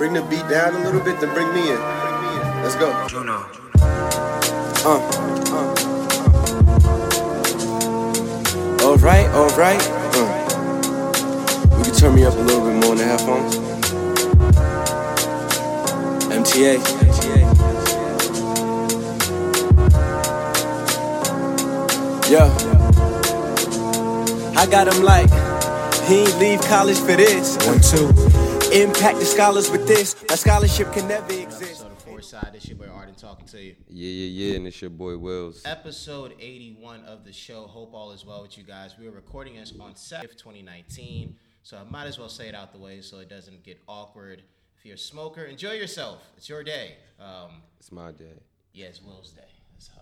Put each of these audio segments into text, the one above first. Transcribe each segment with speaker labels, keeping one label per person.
Speaker 1: bring the beat down a little bit, then bring me in. Let's go.
Speaker 2: Juno.
Speaker 1: Uh, uh. All right, all right. Uh. You can turn me up a little bit more in the headphones. MTA. Yeah. I got him like, he ain't leave college for this.
Speaker 3: One, two.
Speaker 1: Impact the scholars with this. My scholarship can never exist.
Speaker 4: Episode of Four Side. This your boy Arden talking to you.
Speaker 5: Yeah, yeah, yeah, and it's your boy Willz.
Speaker 4: Episode 81 of the show. Hope all is well with you guys. We are recording this on 7th, 2019. So I might as well say it out the way so it doesn't get awkward. If you're a smoker, enjoy yourself. It's your day. Um,
Speaker 5: It's my day.
Speaker 4: yeah, it's Will's day.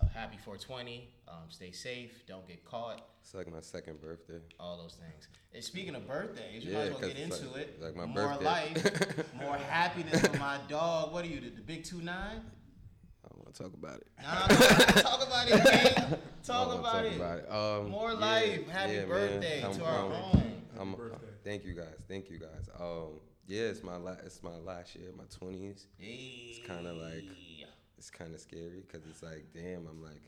Speaker 4: Uh, happy 420. Um, stay safe. Don't get caught.
Speaker 5: It's like my second birthday.
Speaker 4: All those things. And speaking of birthdays, you
Speaker 5: Yeah,
Speaker 4: might as well get into
Speaker 5: like-
Speaker 4: it.
Speaker 5: like my
Speaker 4: more
Speaker 5: birthday.
Speaker 4: life, more happiness for my dog. What are you, the, the big two nine?
Speaker 5: I don't want to talk about it.
Speaker 4: Nah, talk about it, man. Talk about
Speaker 5: wanna
Speaker 4: it.
Speaker 5: talk about it. Um,
Speaker 4: More
Speaker 5: yeah,
Speaker 4: life. Happy
Speaker 5: yeah,
Speaker 4: birthday
Speaker 5: I'm-
Speaker 4: to our
Speaker 5: um,
Speaker 4: own.
Speaker 5: I'm, uh,
Speaker 3: birthday.
Speaker 5: thank you guys. Thank you guys. Um, yeah, it's my la- it's my last year, my twenties.
Speaker 4: It's
Speaker 5: kinda like- It's kind of scary because it's like, damn, I'm like,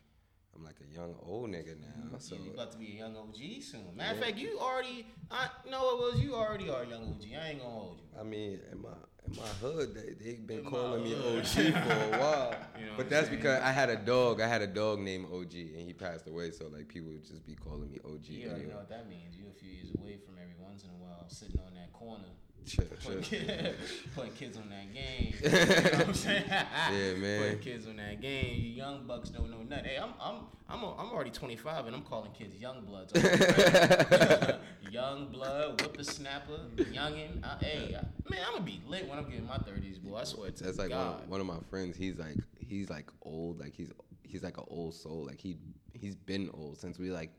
Speaker 5: I'm like a young old nigga now. So
Speaker 4: you about to be a young OG soon. Matter of fact, you already, I know it was you already are a young OG. I ain't gonna hold you.
Speaker 5: I mean, in my in my hood, they they been
Speaker 4: In
Speaker 5: calling me. OG for a while.
Speaker 4: You know
Speaker 5: but that's
Speaker 4: saying?
Speaker 5: because I had a dog. I had a dog named OG, and he passed away. So like people would just be calling me OG.
Speaker 4: You already
Speaker 5: anyway.
Speaker 4: know what that means. You a few years away from every once in a while sitting on that corner.
Speaker 5: Sure,
Speaker 4: Putting,
Speaker 5: sure.
Speaker 4: putting kids on that game. You know what I'm saying?
Speaker 5: Yeah, man.
Speaker 4: Putting kids on that game. You young bucks don't know nothing. Hey, I'm I'm I'm, a, I'm already 25 and I'm calling kids young bloods. young blood, whippersnapper, youngin. I, hey, I, man, I'm gonna be lit when I'm getting my 30s, boy. I swear to
Speaker 5: That's like one
Speaker 4: God.
Speaker 5: of, one of my friends. He's like he's like old. Like he's he's like an old soul. Like he he's been old since we like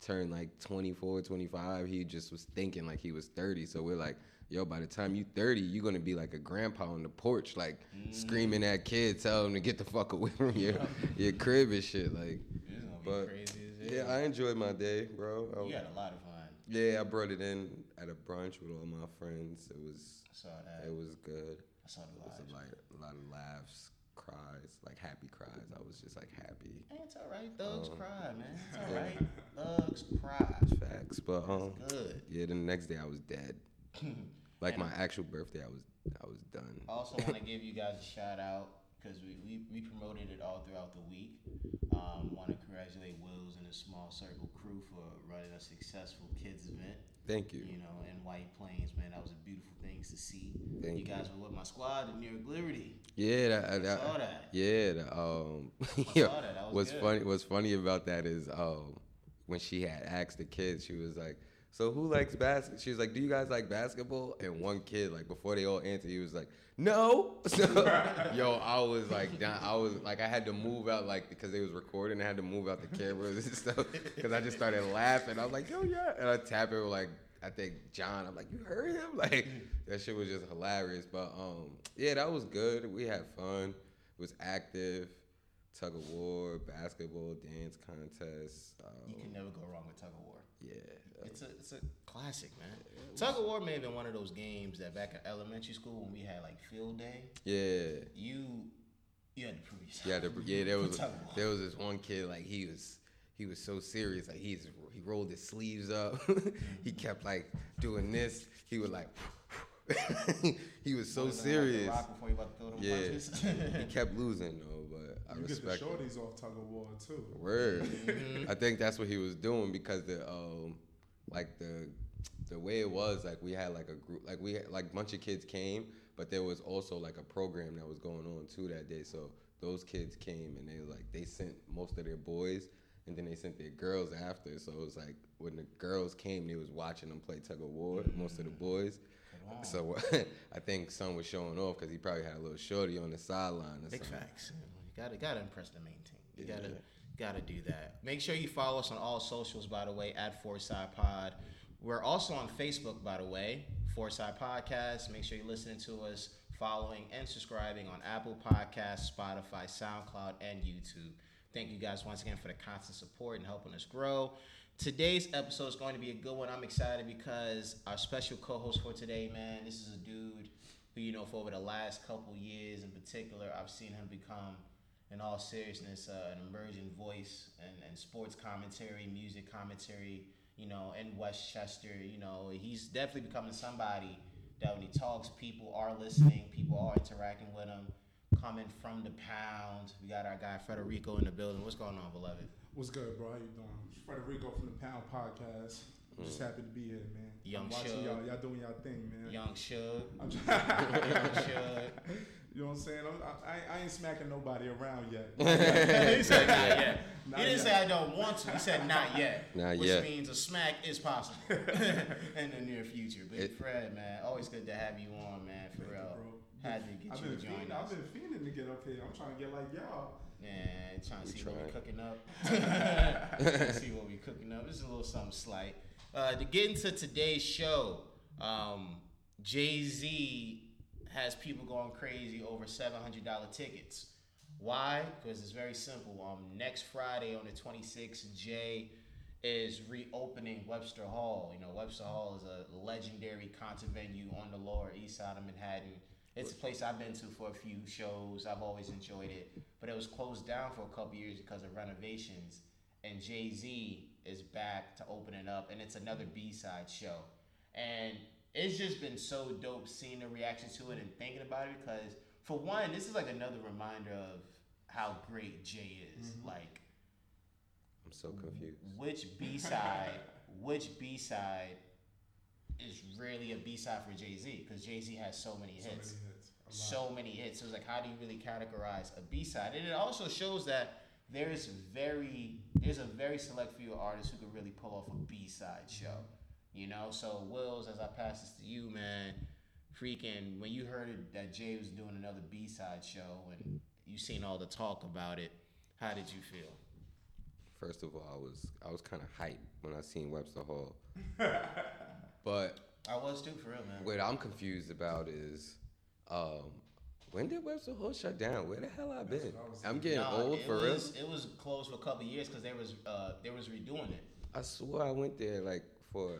Speaker 5: turned like 24, 25. He just was thinking like he was 30. So we're like, yo, by the time you 30, you're gonna be like a grandpa on the porch, like screaming at kids, telling them to get the fuck away from your your crib and shit. Like,
Speaker 4: This is gonna be
Speaker 5: but
Speaker 4: crazy as
Speaker 5: yeah. I enjoyed my day, bro. I-
Speaker 4: You had a lot of fun.
Speaker 5: yeah, I brought it in at a brunch with all my friends. It was
Speaker 4: I saw that.
Speaker 5: it was good.
Speaker 4: I saw the
Speaker 5: It was a, like, a lot of laughs, cries, like happy cries. I was just like happy.
Speaker 4: Hey, it's all right. Thugs
Speaker 5: Um,
Speaker 4: cry, man. It's all right. Thugs cry.
Speaker 5: Facts, but um,
Speaker 4: Good.
Speaker 5: yeah. The next day I was dead. Like my actual birthday, I was I was done.
Speaker 4: Also, want to give you guys a shout out because we, we, we promoted it all throughout the week. Um, want to congratulate Willz and his small circle crew for running a successful kids event.
Speaker 5: Thank you.
Speaker 4: You know, in White Plains, man, that was a beautiful thing to see.
Speaker 5: Thank
Speaker 4: you guys were with my squad at New York Liberty.
Speaker 5: Yeah, that, that,
Speaker 4: saw that.
Speaker 5: yeah. The, um,
Speaker 4: saw that. That was
Speaker 5: what's
Speaker 4: good.
Speaker 5: funny? What's funny about that is um, when she had asked the kids, she was like, "So who likes basketball?" She was like, "Do you guys like basketball?" And one kid, like before they all answered, he was like, "No." So, yo, I was like, down, I was like, I had to move out, like because they was recording, I had to move out the cameras and stuff because I just started laughing. I was like, "Yo, yeah," and I tap it like. I think John. I'm like, you heard him? Like that shit was just hilarious. But um, yeah, that was good. We had fun. It was active. Tug of war, basketball, dance contest. Um,
Speaker 4: You can never go wrong with tug of war.
Speaker 5: yeah,
Speaker 4: It's a it's a classic, man. Tug of war may have been one of those games that back in elementary school when we had like field day,
Speaker 5: yeah,
Speaker 4: you you had to prove yourself.
Speaker 5: yeah. The, yeah, there was there was this one kid like he was he was so serious like he's he rolled his sleeves up. he kept like doing this. He would like. he was so
Speaker 4: Wasn't like the
Speaker 5: serious.
Speaker 4: rock before you about to throw them
Speaker 5: Yeah, he kept losing though, I
Speaker 3: You get the
Speaker 5: respect. him.
Speaker 3: shorties off tug of war too.
Speaker 5: Word.
Speaker 4: Mm-hmm.
Speaker 5: I think that's what he was doing because the um like the the way it was like we had like a group like we had, like bunch of kids came, but there was also like a program that was going on too that day. So those kids came and they like they sent most of their boys and then they sent their girls after. So it was like when the girls came, they was watching them play tug of war. Most of the boys. So I think son was showing off because he probably had a little shorty on the sideline or
Speaker 4: Big
Speaker 5: something.
Speaker 4: facts. Gotta gotta impress the main team. You
Speaker 5: Yeah.
Speaker 4: gotta gotta do that. Make sure you follow us on all socials, by the way, at Four Side Pod. We're also on Facebook, by the way, Four Side Podcast. Make sure you're listening to us, following and subscribing on Apple Podcasts, Spotify, SoundCloud, and YouTube. Thank you guys once again for the constant support and helping us grow. Today's episode is going to be a good one. I'm excited because our special co-host for today, man, this is a dude who you know for over the last couple years in particular, I've seen him become, in all seriousness, uh, an emerging voice and, and sports commentary, music commentary. You know, in Westchester, you know, he's definitely becoming somebody that when he talks, people are listening, people are interacting with him. Coming from the pound, we got our guy Frederico in the building. What's going on, beloved?
Speaker 2: What's good, bro? How you doing? Frederico from the Pound Podcast. I'm just happy to be here, man.
Speaker 4: Young
Speaker 2: I'm watching
Speaker 4: Shug.
Speaker 2: y'all. Y'all doing y'all thing, man.
Speaker 4: Young Shug.
Speaker 2: I'm just,
Speaker 4: Young Shug.
Speaker 2: you know what I'm saying? I'm, I, I, I ain't smacking nobody around yet.
Speaker 4: he said not yet.
Speaker 2: Not
Speaker 4: he didn't
Speaker 2: yet.
Speaker 4: say I don't want to. He said not yet.
Speaker 5: Not
Speaker 4: which
Speaker 5: yet.
Speaker 4: means a smack is possible in the near future. But
Speaker 5: It-
Speaker 4: Fred, man, always good to have you on, man. For real.
Speaker 2: bro.
Speaker 4: Had to get
Speaker 2: I've
Speaker 4: you
Speaker 2: been,
Speaker 4: to join
Speaker 2: fiending,
Speaker 4: us.
Speaker 2: I've been fiending to get up here. I'm trying to get like y'all.
Speaker 4: Yeah, trying to
Speaker 5: We
Speaker 4: see what we're cooking up. see what we're cooking up. This is a little something slight. Uh, to get into today's show, um, Jay Z has people going crazy over seven hundred dollar tickets. Why? Because it's very simple. Um, next Friday on the twenty sixth, Jay is reopening Webster Hall. You know, Webster Hall is a legendary concert venue on the Lower East Side of Manhattan. It's a place I've been to for a few shows. I've always enjoyed it, but it was closed down for a couple years because of renovations. And Jay Z is back to open it up, and it's another mm-hmm. B side show. And it's just been so dope seeing the reaction to it and thinking about it because, for one, this is like another reminder of how great Jay is. Mm-hmm. Like,
Speaker 5: I'm so confused.
Speaker 4: which B side, which B side is really a B side for Jay Z? Because Jay Z has so many
Speaker 2: So
Speaker 4: hits,
Speaker 2: many hits.
Speaker 4: So many hits. So it's like, how do you really categorize a B side? And it also shows that there's very, there's a very select few artists who could really pull off a B side show. You know, so Willz, as I pass this to you, man, freaking when you heard that Jay was doing another B side show and you seen all the talk about it, how did you feel?
Speaker 5: First of all, I was I was kind of hyped when I seen Webster Hall, but
Speaker 4: I was too, for real, man.
Speaker 5: what I'm confused about is, um, when did Webster Hall shut down? Where the hell I been?
Speaker 2: I was
Speaker 5: I'm getting
Speaker 4: Nah,
Speaker 5: old for
Speaker 4: was,
Speaker 5: real.
Speaker 4: It was closed for a couple of years because they was uh they was redoing it.
Speaker 5: I swore I went there like for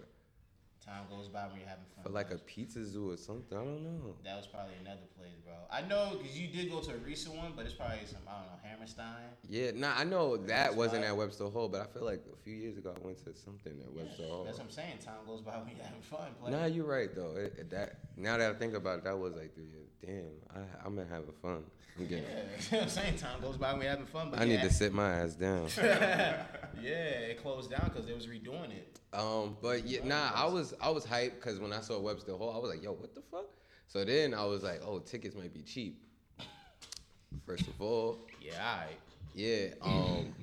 Speaker 4: Time goes by when you're having fun.
Speaker 5: for like a pizza zoo or something. I don't know.
Speaker 4: That was probably another place, bro. I know because you did go to a recent one, but it's probably some I don't know Hammerstein.
Speaker 5: Yeah, nah, I know that
Speaker 4: That's
Speaker 5: wasn't at Webster Hall, but I feel like a few years ago I went to something at Webster
Speaker 4: Yeah,
Speaker 5: Hall.
Speaker 4: that's what I'm saying. Time goes by when you're having fun. Play.
Speaker 5: Nah, you're right though. It, it- that now that I think about it, that was like three years. Damn, I, I'm been having fun. I'm getting.
Speaker 4: Yeah, I'm saying time goes by when you're having fun. But
Speaker 5: I
Speaker 4: yeah,
Speaker 5: need to sit my ass down.
Speaker 4: yeah, it closed down because they was redoing it.
Speaker 5: Um, but yeah, nah, I was I was hyped because when I saw Webster Hall, I was like, yo, what the fuck? So then I was like, oh, tickets might be cheap. First of all,
Speaker 4: Yeah, right.
Speaker 5: yeah. Um,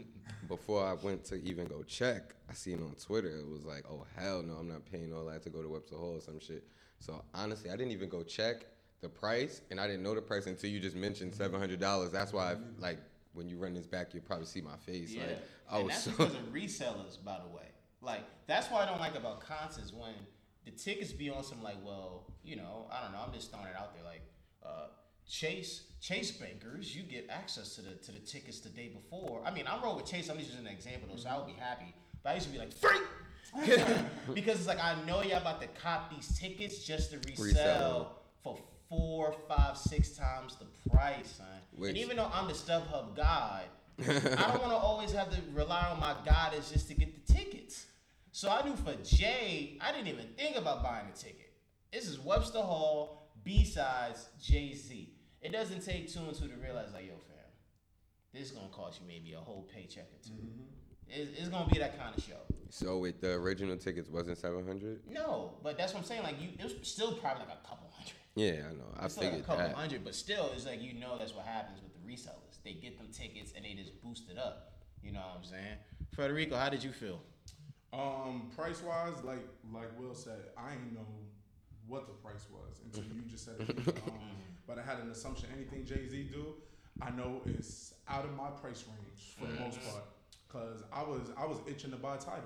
Speaker 5: before I went to even go check, I seen on Twitter it was like, oh hell no, I'm not paying all that to go to Webster Hall or some shit. So honestly, I didn't even go check the price, and I didn't know the price until you just mentioned seven hundred dollars. That's why, I, like, when you run this back, you'll probably see my face.
Speaker 4: Yeah,
Speaker 5: Like, I
Speaker 4: and that's
Speaker 5: so.
Speaker 4: because of resellers, by the way. Like that's why I don't like about concerts when the tickets be on some like, well, you know, I don't know. I'm just throwing it out there. Like uh, Chase, Chase bankers, you get access to the to the tickets the day before. I mean, I'm roll with Chase. I'm just using an example though, so I would be happy. But I used to be like freak. because it's like I know y'all about to cop these tickets just to resell,
Speaker 5: Resell.
Speaker 4: for four, five, six times the price, son.
Speaker 5: Which-
Speaker 4: and even though I'm the StubHub god, I don't want to always have to rely on my goddess just to get the tickets. So I knew for Jay, I didn't even think about buying a ticket. This is Webster Hall, B sides, Jay Z. It doesn't take two and two to realize, like, yo, fam, this is gonna cost you maybe a whole paycheck or 2 mm-hmm. It's, it's gonna be that kind of show.
Speaker 5: So with the original tickets wasn't seven hundred?
Speaker 4: No, but that's what I'm saying. Like, you, it was still probably like a couple hundred.
Speaker 5: Yeah, I know. I
Speaker 4: It's like a couple
Speaker 5: that.
Speaker 4: hundred, but still, it's like you know that's what happens with the resellers. They get them tickets and they just boost it up. You know what I'm saying? Frederico, how did you feel?
Speaker 2: Um, price wise, like like Will said, I ain't know what the price was until you just said it. Um, but I had an assumption anything Jay Z do, I know is out of my price range for the most part. Cause I was I was itching to buy Tidal,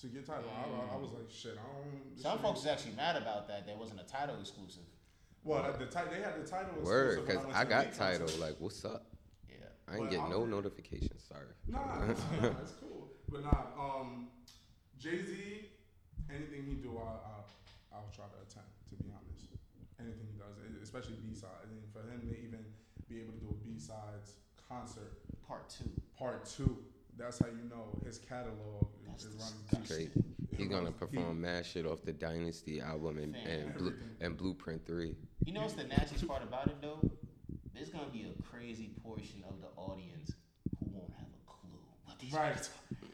Speaker 2: to get Tidal. I, I was like, shit, I don't.
Speaker 4: Some folks
Speaker 2: ain't-
Speaker 4: is actually mad about that. There wasn't a Tidal exclusive.
Speaker 2: Well, the, the ti- they had the Tidal.
Speaker 5: Word,
Speaker 2: exclusive when
Speaker 5: because
Speaker 2: went
Speaker 5: I got Tidal.
Speaker 2: concert.
Speaker 5: Like, what's up?
Speaker 4: Yeah.
Speaker 5: I ain't
Speaker 2: But
Speaker 5: get
Speaker 2: I'm-
Speaker 5: no notifications. Sorry.
Speaker 2: Nah, nah, nah, it's cool. But nah, um, Jay Z, anything he do, I, I I'll try to attend. To be honest, anything he does, does, especially B sides. And for him to even be able to do a B sides concert
Speaker 4: Part two.
Speaker 2: part two, that's how you know his catalog
Speaker 4: That's
Speaker 2: is running
Speaker 4: disgusting.
Speaker 2: deep.
Speaker 5: Straight. He's gonna perform
Speaker 2: deep.
Speaker 5: mad shit off the Dynasty album and and, Blue,
Speaker 2: Everything.
Speaker 5: and Blueprint Three.
Speaker 4: You know what's the nastiest part about it though? There's gonna be a crazy portion of the audience who won't have a clue what these
Speaker 2: Right.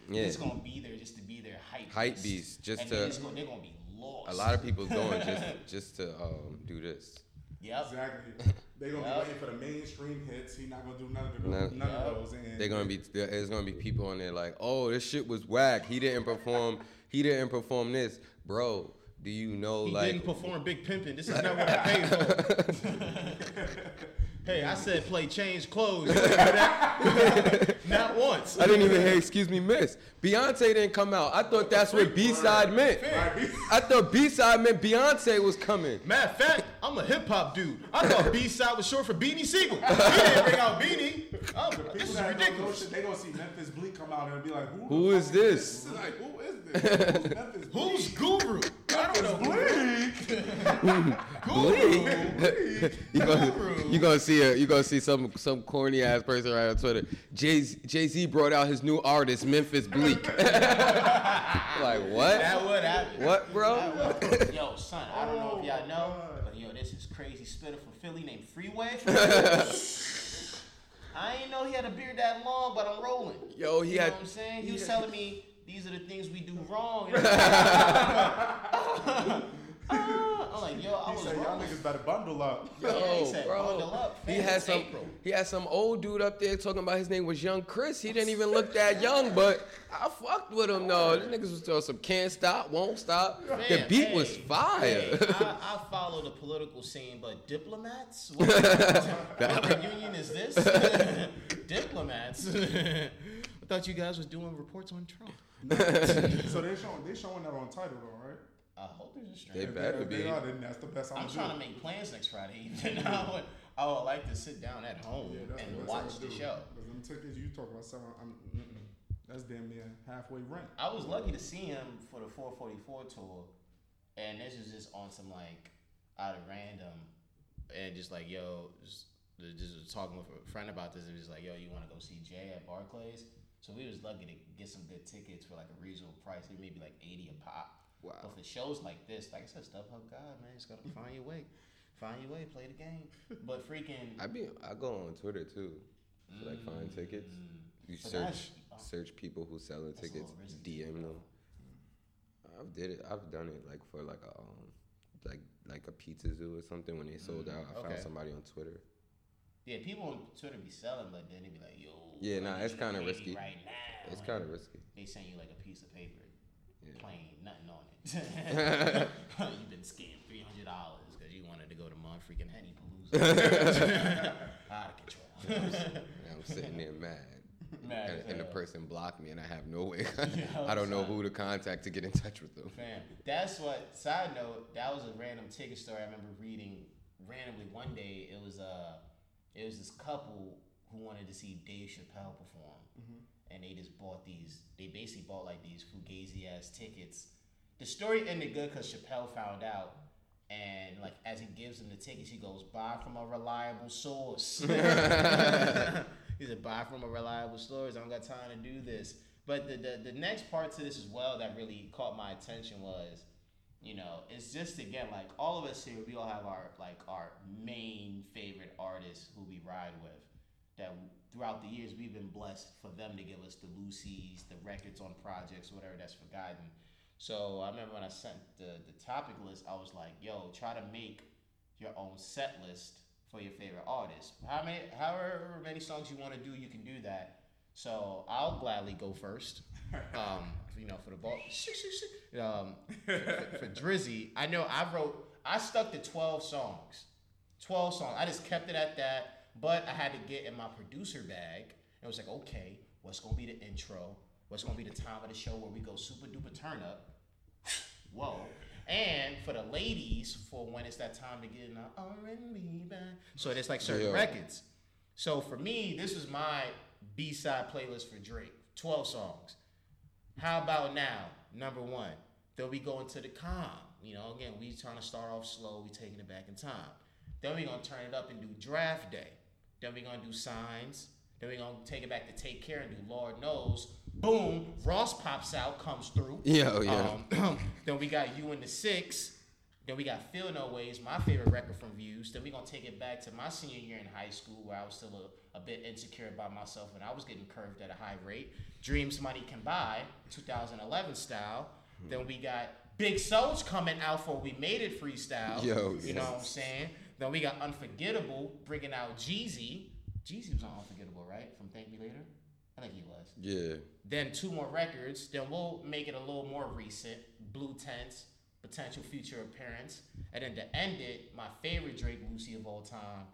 Speaker 4: Beats are.
Speaker 5: Yeah.
Speaker 4: It's gonna be there just to be there, hype.
Speaker 5: Hype
Speaker 4: beast.
Speaker 5: just
Speaker 4: and
Speaker 5: to-
Speaker 4: then it's gonna, they're gonna be lost.
Speaker 5: A lot of people going just just to um, do this.
Speaker 4: Yep.
Speaker 2: Exactly. They're gonna
Speaker 4: Yep.
Speaker 2: be waiting for the mainstream hits. He's not gonna do none of the,
Speaker 5: No.
Speaker 2: none
Speaker 4: Yep.
Speaker 2: of those. And
Speaker 5: They're gonna be there's gonna be people on there like, oh, this shit was whack. He didn't perform. He didn't perform this, bro. Do you know
Speaker 4: He
Speaker 5: like?
Speaker 4: didn't perform Big Pimpin'. This is not what I paid for. hey, I said play change clothes. You hear that? not once.
Speaker 5: I didn't even hear excuse me, miss. Beyonce didn't come out. I thought that's what B side meant. I thought B side meant Beyonce was coming.
Speaker 4: Matter of fact, I'm a hip hop dude. I thought B side was short for Beanie Sigel. He didn't bring out Beanie. Oh, this is
Speaker 2: don't
Speaker 4: ridiculous.
Speaker 2: shit, they gonna see Memphis Bleek come out and be like, "Who,
Speaker 5: Who
Speaker 2: the
Speaker 5: is
Speaker 2: fuck
Speaker 5: this?
Speaker 2: It's like, who is this? Who's Memphis Bleek?
Speaker 4: Who's Guru? I don't know.
Speaker 2: Bleek?
Speaker 4: Guru.
Speaker 5: you gonna you gonna see a you gonna see some some corny ass person right on Twitter. Jay Jay Z brought out his new artist Memphis Bleek. like what?
Speaker 4: That would happen.
Speaker 5: What, bro?
Speaker 4: That would. Yo, son, I don't know if y'all know, but yo, this is crazy spitter from Philly named Freeway. I ain't know he had a beard that long, but I'm rolling.
Speaker 5: Yo, he
Speaker 4: you know
Speaker 5: had-
Speaker 4: what I'm saying? He
Speaker 5: he
Speaker 4: was
Speaker 5: had-
Speaker 4: telling me these are the things we do wrong. Uh, I'm like, yo, I
Speaker 2: He
Speaker 4: was
Speaker 2: said, "Y'all niggas better bundle up."
Speaker 4: Yeah, he
Speaker 5: Yo,
Speaker 4: said,
Speaker 5: bro.
Speaker 4: bundle up,
Speaker 5: He had some.
Speaker 4: April.
Speaker 5: He had some old dude up there talking about his name was Young Chris. He didn't even look that young, but I fucked with him though. These niggas was doing some can't stop, won't stop. the
Speaker 4: Man,
Speaker 5: beat was fire.
Speaker 4: hey, I, I follow the political scene, but diplomats? What, what reunion is this? diplomats? I thought you guys was doing reports on Trump.
Speaker 2: so they showing they showing that on Tidal though, right?
Speaker 4: I hope there's a stream.
Speaker 5: They
Speaker 2: If
Speaker 5: better be.
Speaker 2: They are, then that's the best I'm,
Speaker 4: I'm trying to make plans next Friday evening. I would, I would like to sit down at home
Speaker 2: Yeah,
Speaker 4: and watch
Speaker 2: I'ma
Speaker 4: the show.
Speaker 2: Cause them tickets you talk about selling, I'm, that's damn near halfway rent.
Speaker 4: I was lucky to see him for the 444 tour, and this is just on some like out of random, and just like yo, just, just talking with a friend about this. It was like yo, you want to go see Jay at Barclays? So we was lucky to get some good tickets for like a reasonable price, maybe like 80 a pop.
Speaker 5: Wow.
Speaker 4: But for shows like this, like I said, StubHub god, man. It's gotta find your way, find your way, play the game. But freaking,
Speaker 5: I be I go on Twitter too, to like find mm. tickets. You search
Speaker 4: that's- uh,
Speaker 5: search people who selling tickets, DM them. Mm. I've did it. I've done it like for like a um, like like a pizza zoo or something when they sold mm. out. I
Speaker 4: okay.
Speaker 5: found somebody on Twitter.
Speaker 4: Yeah, people on Twitter be selling, but then they be like, yo,
Speaker 5: Yeah, nah, it's kinda risky.
Speaker 4: Right now,
Speaker 5: It's kind of risky.
Speaker 4: They send you like a piece of paper,
Speaker 5: Yeah.
Speaker 4: plain, nothing on it. You've been scammed three hundred dollars because you wanted to go to Mon freaking Henny Palooza. Out of control.
Speaker 5: And I'm sitting there mad.
Speaker 4: Mad
Speaker 5: and, and the person blocked me, and I have no way. I don't know who to contact to get in touch with them.
Speaker 4: Fam, that's what. Side note, that was a random ticket story I remember reading randomly one day. It was uh, it was this couple who wanted to see Dave Chappelle perform, mm-hmm. and they just bought these. They basically bought like these fugazi ass tickets. The story ended good because Chappelle found out. And like as he gives them the tickets, he goes, "Buy from a reliable source." he said, "Buy from a reliable source." I don't got time to do this. But the, the the next part to this as well that really caught my attention was, you know, it's just again like all of us here, we all have our like our main favorite artists who we ride with. That throughout the years we've been blessed for them to give us the Lucy's, the records on projects, whatever that's for forgotten. So I remember when I sent the the topic list, I was like, "Yo, try to make your own set list for your favorite artist. How many, however many songs you want to do, you can do that. So I'll gladly go first. Um, you know, for the ball, um, for, for Drizzy, I know I wrote, I stuck to twelve songs, twelve songs. I just kept it at that, but I had to get in my producer bag. And it was like, okay, what's gonna be the intro? What's gonna be the time of the show where we go super duper turn up? Whoa. And for the ladies, for when it's that time to get in the R&B band. So there's like certain
Speaker 5: Yeah.
Speaker 4: records. So for me, this is my B-side playlist for Drake. 12 songs. How about now? Number one. Then we go into the calm. You know, again, we trying to start off slow. We taking it back in time. Then we gonna turn it up and do draft day. Then we gonna do signs. Then we gonna take it back to take care and do Lord knows. Boom, Ross pops out, comes through.
Speaker 5: Yeah, oh yeah.
Speaker 4: Um, then we got you in the six. Then we got Feel No Ways, my favorite record from Views. Then we gonna take it back to my senior year in high school where I was still a, a bit insecure about myself and I was getting curved at a high rate. Dreams Money Can Buy, 2011 style. Hmm. Then we got Big Soul's coming out for We Made It freestyle.
Speaker 5: Yo,
Speaker 4: you know what I'm saying? Then we got Unforgettable bringing out Jeezy. Jeezy was on Unforgettable, right? From Thank Me Later? I think he was
Speaker 5: Yeah.
Speaker 4: then two more records. Then we'll make it a little more recent. Blue Tents, potential future appearance, and then to end it, my favorite Drake Lucy of all time,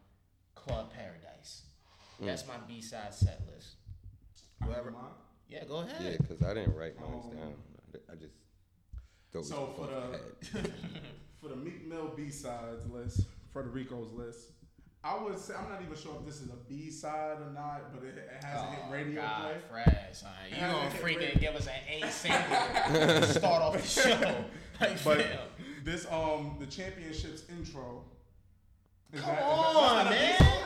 Speaker 4: Club Paradise. That's my B side set list.
Speaker 2: Whoever.
Speaker 4: Yeah, go ahead.
Speaker 5: Yeah, because I didn't write mine
Speaker 2: Um,
Speaker 5: down. I just thought
Speaker 2: So
Speaker 5: we
Speaker 2: for the for the Meek Mill B sides list, Frederico's list, I would say I'm not even sure if this is a B side or not, but it, it hasn't hit radio
Speaker 4: Oh, God,
Speaker 2: play.
Speaker 4: Fred, son. You gonna freaking give us an A single to start off the show. Like,
Speaker 2: But
Speaker 4: fam.
Speaker 2: this um the championships intro. is
Speaker 4: Come
Speaker 2: that-
Speaker 4: on,
Speaker 2: that's not a B
Speaker 4: man.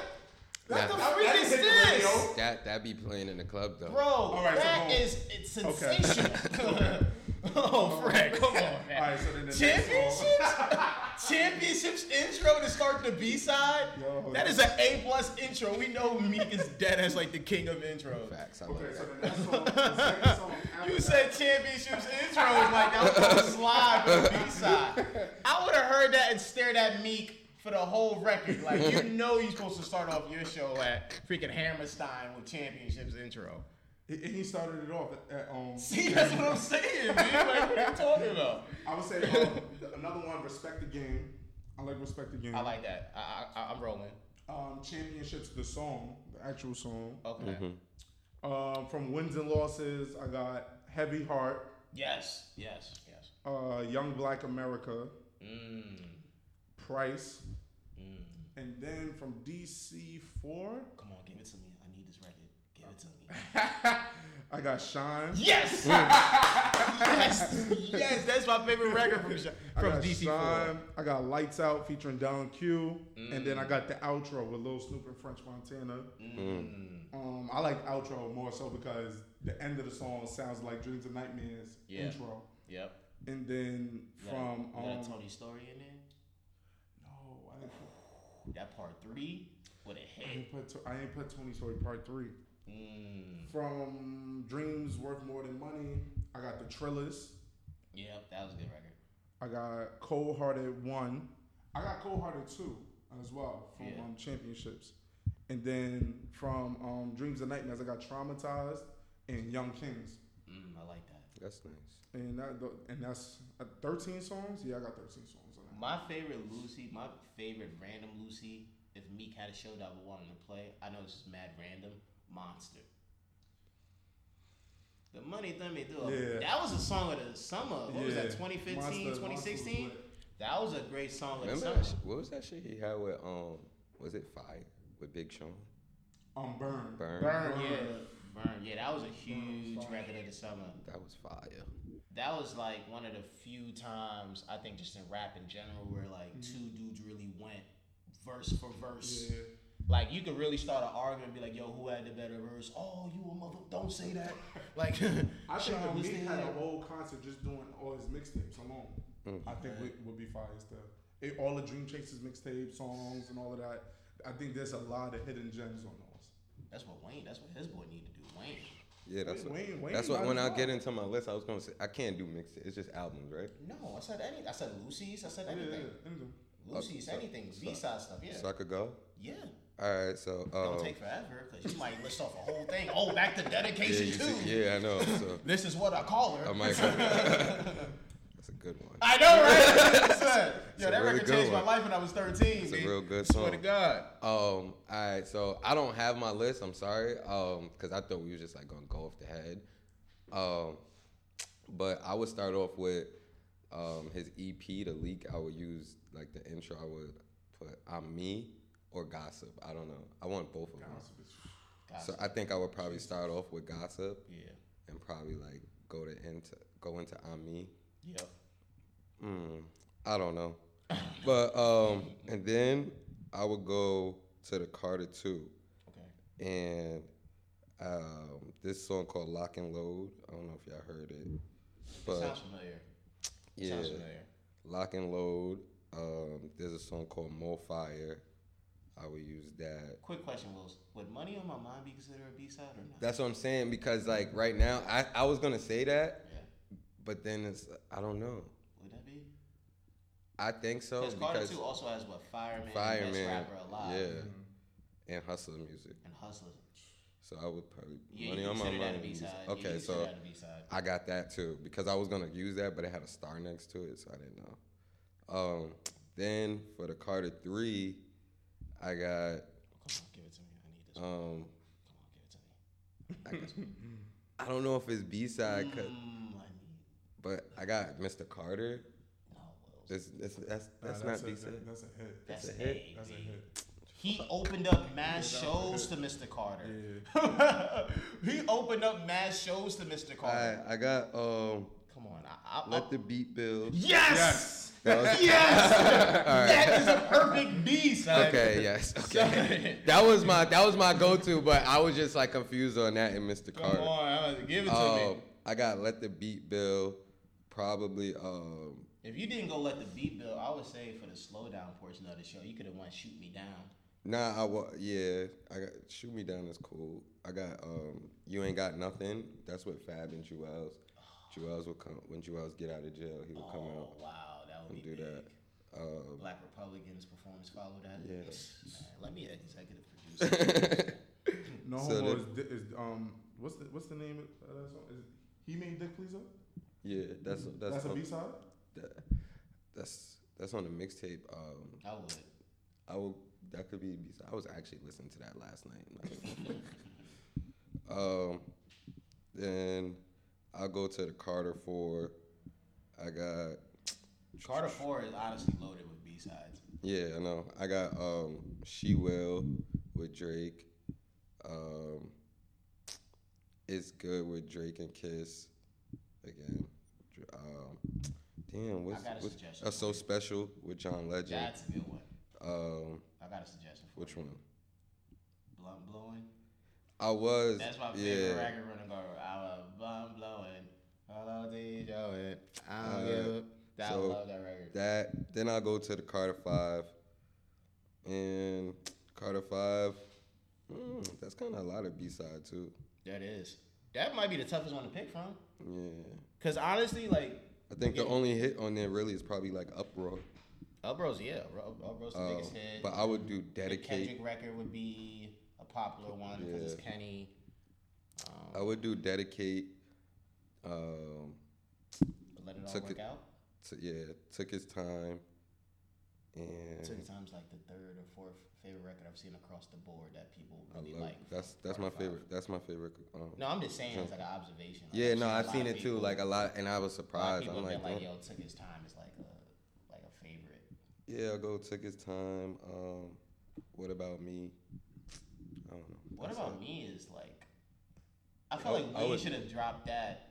Speaker 4: That's
Speaker 5: Nah.
Speaker 4: the
Speaker 2: That-
Speaker 4: freak
Speaker 2: that
Speaker 4: is
Speaker 2: hit the radio.
Speaker 5: That that be playing in the club though.
Speaker 4: Bro,
Speaker 2: right, so
Speaker 4: that
Speaker 2: boom.
Speaker 4: is it's
Speaker 2: Okay.
Speaker 4: sensational. oh, Fred, come on, man.
Speaker 2: All right, so then the
Speaker 4: Championships, championships intro to start the B side. That is an A plus intro. We know Meek is dead as like the king of intros.
Speaker 5: Facts. I
Speaker 2: Okay,
Speaker 5: like
Speaker 2: so
Speaker 5: that.
Speaker 2: the next song, the second song after
Speaker 4: You
Speaker 2: that-
Speaker 4: said championships intro was like that was gonna slide for the B side. I would have heard that and stared at Meek for the whole record. Like you know you're supposed to start off your show at freaking Hammerstein with championships intro.
Speaker 2: He, he started it off at, at um.
Speaker 4: See, that's what I'm saying, man. Like, what are you talking about?
Speaker 2: I would say um, another one, respect the game. I like respect the game.
Speaker 4: I like that. I, I, I'm rolling.
Speaker 2: um, championships, the song, the actual song.
Speaker 4: Okay.
Speaker 2: Um, from wins and losses, I got Heavy Heart,
Speaker 4: Yes, yes, yes.
Speaker 2: uh, Young Black America,
Speaker 4: Mm,
Speaker 2: Price,
Speaker 4: mm.
Speaker 2: and then from DC Four,
Speaker 4: Come on, give it to me. I need this record. Give it to me.
Speaker 2: I got Shine.
Speaker 4: Yes! yes! Yes, that's my favorite record from,
Speaker 2: I
Speaker 4: from
Speaker 2: got
Speaker 4: DC4.
Speaker 2: Shine. I got Lights Out featuring Don Q, and then I
Speaker 4: Mm.
Speaker 2: got the outro with Lil Snoop and French Montana.
Speaker 4: Mm.
Speaker 2: Um, I like outro more so because the end of the song sounds like Dreams and Nightmares
Speaker 4: Yeah.
Speaker 2: intro,
Speaker 4: Yep.
Speaker 2: and then from
Speaker 4: you got a
Speaker 2: um,
Speaker 4: Tony story in there?
Speaker 2: no, I didn't put,
Speaker 4: That part three with a
Speaker 2: I
Speaker 4: hit.
Speaker 2: ain't put I ain't put Tony Story Part Three.
Speaker 4: Mm.
Speaker 2: From Dreams Worth More Than Money, I got the Trillest.
Speaker 4: Yep, that was a good record.
Speaker 2: I got Cold Hearted One. I got Cold Hearted Two as well from
Speaker 4: Yeah.
Speaker 2: um, Championships. And then from um, Dreams and Nightmares, I got Traumatized and Young Kings.
Speaker 4: Mm, I like that.
Speaker 5: That's nice.
Speaker 2: And that and that's uh, 13 songs. Yeah, I got 13 songs on that.
Speaker 4: My favorite Lucy, my favorite random Lucy, if Meek had a show that I would want him to play, I know it's just mad random, Monster. The money that me do.
Speaker 2: Yeah.
Speaker 4: That was a song of the summer. What was that,
Speaker 2: Yeah.
Speaker 4: 2015,
Speaker 2: Monster- Monster was
Speaker 4: 2016?
Speaker 2: lit.
Speaker 4: That was a great song of the
Speaker 5: Remember
Speaker 4: summer.
Speaker 5: that? Sh- what was that shit he had with um? Was it Fire with Big Sean?
Speaker 2: Um, Burn.
Speaker 5: Burn.
Speaker 4: Burn,
Speaker 2: Burn.
Speaker 4: yeah. Burn, yeah, that was a huge
Speaker 2: fire.
Speaker 4: record of the summer.
Speaker 5: That was fire.
Speaker 4: That was like one of the few times I think just in rap in general where like two dudes really went verse for verse.
Speaker 2: Mm-hmm. Yeah.
Speaker 4: Like you could really start an argument and be like, "Yo, who had the better verse?" Oh, you a mother! Don't say that. Like,
Speaker 2: I think
Speaker 4: Sean,
Speaker 2: if
Speaker 4: we
Speaker 2: Meek had a whole concert just doing all his mixtapes alone,
Speaker 5: Mm.
Speaker 2: I think would, would be fire still. It, all the Dream Chasers mixtape songs and all of that. I think there's a lot of hidden gems on those.
Speaker 4: That's what Wayne. That's what his boy need to do. Wayne.
Speaker 5: Yeah, that's what,
Speaker 2: Wayne- Wayne
Speaker 5: that's what when I get into my list, I was gonna say I can't do mixed. It's just albums, right?
Speaker 4: No, I said any. I said Lucy's. I said
Speaker 2: Yeah,
Speaker 4: anything.
Speaker 2: yeah, anything.
Speaker 4: Lucy's
Speaker 5: so-
Speaker 4: anything.
Speaker 5: so-
Speaker 4: B side stuff. Yeah.
Speaker 5: So I could go.
Speaker 4: yeah.
Speaker 5: All right, so
Speaker 4: Don't
Speaker 5: um,
Speaker 4: take forever because you might list off a whole thing. Oh, back to dedication
Speaker 5: you
Speaker 4: too.
Speaker 5: see, yeah, I know. So
Speaker 4: This is what I call her.
Speaker 5: I might. That's a good one.
Speaker 4: I know, right? Son, Yo,
Speaker 5: a
Speaker 4: that
Speaker 5: really
Speaker 4: record changed my life when I was 13.
Speaker 5: It's a real good
Speaker 4: Swear to
Speaker 5: song.
Speaker 4: God.
Speaker 5: Um, all right, so I don't have my list. I'm sorry, um, because I thought we were just like gonna go off the head. Um, but I would start off with um his EP, the leak. I would use like the intro. I would put "I'm Me" or "Gossip." I don't know. I want both of them. So I think I would probably start off with "Gossip"
Speaker 4: Yeah.
Speaker 5: and probably like go to into go into "I'm Me."
Speaker 4: Yep.
Speaker 5: Mm, I don't know. but um, and then I would go to the Carter Two,
Speaker 4: Okay.
Speaker 5: and um, this song called Lock and Load. I don't know if y'all heard it, but
Speaker 4: Sounds familiar.
Speaker 5: yeah,
Speaker 4: Sounds familiar.
Speaker 5: Lock and Load. Um, there's a song called More Fire. I would use that.
Speaker 4: Quick question, Willz. Would Money on My Mind be considered a B side or not?
Speaker 5: That's what I'm saying because like right now, I, I was gonna say that,
Speaker 4: yeah.
Speaker 5: but then it's I don't know.
Speaker 4: Would that be?
Speaker 5: I think so
Speaker 4: Because Carter 2 also has what? Fireman, Best
Speaker 5: Fireman,
Speaker 4: Rapper Alive,
Speaker 5: yeah, and hustler music.
Speaker 4: and Hustlers.
Speaker 5: So I would probably
Speaker 4: Yeah,
Speaker 5: money on my
Speaker 4: consider that a
Speaker 5: mind.
Speaker 4: B
Speaker 5: music.
Speaker 4: side.
Speaker 5: Okay, so
Speaker 4: that a B side.
Speaker 5: I got that too because I was gonna use that, but it had a star next to it, so I didn't know. Um, then for the Carter three, I got
Speaker 4: Come on, give it to me. I need this. one.
Speaker 5: um,
Speaker 4: Come on, give it to me.
Speaker 5: I I don't know if it's B side,
Speaker 4: Mm, I need.
Speaker 5: but I got Mr. Carter.
Speaker 4: No, Willz.
Speaker 5: That's that's that's,
Speaker 2: Nah,
Speaker 5: that's
Speaker 2: that's
Speaker 5: not
Speaker 2: a,
Speaker 5: B side.
Speaker 2: That's a hit.
Speaker 4: That's
Speaker 5: a
Speaker 4: a
Speaker 5: hit.
Speaker 4: hit.
Speaker 2: That's a hit.
Speaker 4: He opened up mass
Speaker 2: Yeah,
Speaker 4: shows to Mr. Carter.
Speaker 2: Yeah.
Speaker 4: he opened up mass shows to Mr. Carter.
Speaker 5: I I got um,
Speaker 4: Come on. I, I,
Speaker 5: let the beat build.
Speaker 4: yes!
Speaker 2: Yes.
Speaker 5: That
Speaker 4: Yes! That is a perfect B, son.
Speaker 5: Okay, yes, okay.
Speaker 4: Son.
Speaker 5: That was my that was my go-to, but I was just like confused on that and Mr.
Speaker 4: Come
Speaker 5: Carter.
Speaker 4: on, I'm gonna give it to
Speaker 5: Um,
Speaker 4: me.
Speaker 5: I got let the beat build. Probably um,
Speaker 4: If you didn't go let the beat build, I would say for the slow down portion of the show, you could have went shoot me down.
Speaker 5: nah. I wa- yeah. I got shoot me down is cool. I got um, you ain't got nothing. That's what Fab and Juelz. Juelz will come when Juelz get out of jail. He would come
Speaker 4: Oh
Speaker 5: out
Speaker 4: wow, that would be
Speaker 5: do
Speaker 4: big.
Speaker 5: that. Um,
Speaker 4: Black Republicans performance follow that.
Speaker 5: Yeah.
Speaker 4: Man, let me executive produce.
Speaker 2: No
Speaker 5: So
Speaker 2: homo
Speaker 5: the-
Speaker 2: is, um what's the what's the name of that song? Is he made Dick Pleaser?
Speaker 5: yeah, that's that's
Speaker 2: That's
Speaker 5: on,
Speaker 2: B side.
Speaker 5: that, that's that's on the mixtape. Um,
Speaker 4: I would.
Speaker 5: I will. That could be. I was actually listening to that last night. um, then I'll go to the Carter Four. I got.
Speaker 4: Carter Four is honestly loaded with B sides.
Speaker 5: Yeah, I know. I got um, She Will with Drake. Um, it's good with Drake and Kiss. Again. Um, damn, what's,
Speaker 4: got a
Speaker 5: what's
Speaker 4: suggestion
Speaker 5: uh, so
Speaker 4: you.
Speaker 5: special with John Legend?
Speaker 4: That's a good one.
Speaker 5: Um,
Speaker 4: I got a suggestion for
Speaker 5: which
Speaker 4: you.
Speaker 5: one?
Speaker 4: Blunt blowing.
Speaker 5: I was.
Speaker 4: That's my favorite
Speaker 5: yeah.
Speaker 4: record running guard. I love blunt blowing. Hello, DJ. I don't
Speaker 5: Uh,
Speaker 4: give I
Speaker 5: so
Speaker 4: love that record.
Speaker 5: That then I'll go to the Carter Five, and Carter Five. Mm, that's kind of a lot of B side too.
Speaker 4: That is. That might be the toughest one to pick from.
Speaker 5: Yeah,
Speaker 4: Cause honestly, like
Speaker 5: I think the only hit on there really is probably like Uproar.
Speaker 4: Uproar's, yeah, Up- Uproar's the
Speaker 5: Uh,
Speaker 4: biggest hit.
Speaker 5: but I would do
Speaker 4: The
Speaker 5: dedicate.
Speaker 4: Kendrick record would be a popular one because it's Kenny. Um,
Speaker 5: I would do dedicate. Um,
Speaker 4: let it all work out.
Speaker 5: T- yeah, took his time, and
Speaker 4: Took times like the third or fourth favorite record I've seen across the board that people really like.
Speaker 5: that's that's my
Speaker 4: Five.
Speaker 5: favorite. That's my favorite. Um,
Speaker 4: No, I'm just saying it's like an observation. Like,
Speaker 5: yeah, no, I've seen it too. Like a lot, and I was
Speaker 4: a lot of
Speaker 5: surprised. I'm like,
Speaker 4: like, yo, took his time is like a like a favorite.
Speaker 5: Yeah, I'll go took his time. Um, what about me? I don't know.
Speaker 4: What
Speaker 5: That's
Speaker 4: about
Speaker 5: it.
Speaker 4: me is like, I feel
Speaker 5: I-
Speaker 4: like
Speaker 5: we
Speaker 4: should have dropped that.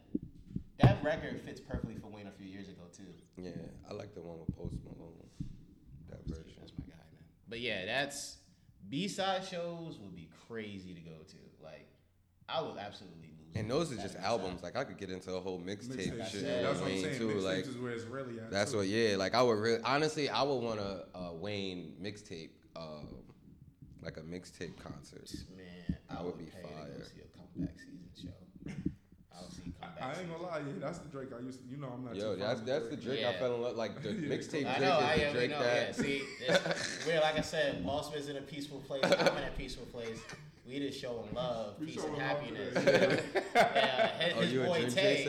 Speaker 4: That record fits perfectly for Wayne a few years ago too.
Speaker 5: Yeah, I like the one with Post Malone. That version.
Speaker 4: That's my guy, man. But yeah, that's B side shows would be crazy to go to. Like, I would absolutely lose.
Speaker 5: And those are just
Speaker 4: B-side.
Speaker 5: albums. Like I could get into a whole mixtape
Speaker 2: Mixtape
Speaker 5: shit.
Speaker 2: shit.
Speaker 4: yeah,
Speaker 5: with
Speaker 2: That's what I'm saying.
Speaker 5: too. Like
Speaker 2: is where it's really at.
Speaker 5: that's
Speaker 2: too.
Speaker 5: what. Yeah, like I would really honestly, I would want a, a Wayne mixtape, um, like a mixtape concert.
Speaker 4: Man, I
Speaker 5: That
Speaker 4: would,
Speaker 5: would be
Speaker 4: pay to go see a comeback season show. I would see comeback.
Speaker 2: I ain't gonna lie, yeah, that's the Drake I used to. You know, I'm not.
Speaker 5: Yo,
Speaker 2: too
Speaker 5: that's
Speaker 2: fond of
Speaker 5: that's the
Speaker 2: Drake.
Speaker 5: Drake I fell in love. Like the
Speaker 2: Yeah.
Speaker 5: mixtape
Speaker 4: I
Speaker 5: Drake
Speaker 4: know, I
Speaker 5: the Drake
Speaker 4: know,
Speaker 5: that.
Speaker 4: yeah. See, it's, we're like I said, Boss Man's in a peaceful place. I'm in a peaceful place. We just showing love,
Speaker 2: We
Speaker 4: peace,
Speaker 2: showing
Speaker 4: and
Speaker 2: love
Speaker 4: happiness.
Speaker 2: today.
Speaker 4: yeah, his,
Speaker 5: Oh,
Speaker 4: his
Speaker 5: you a
Speaker 4: boy Tay,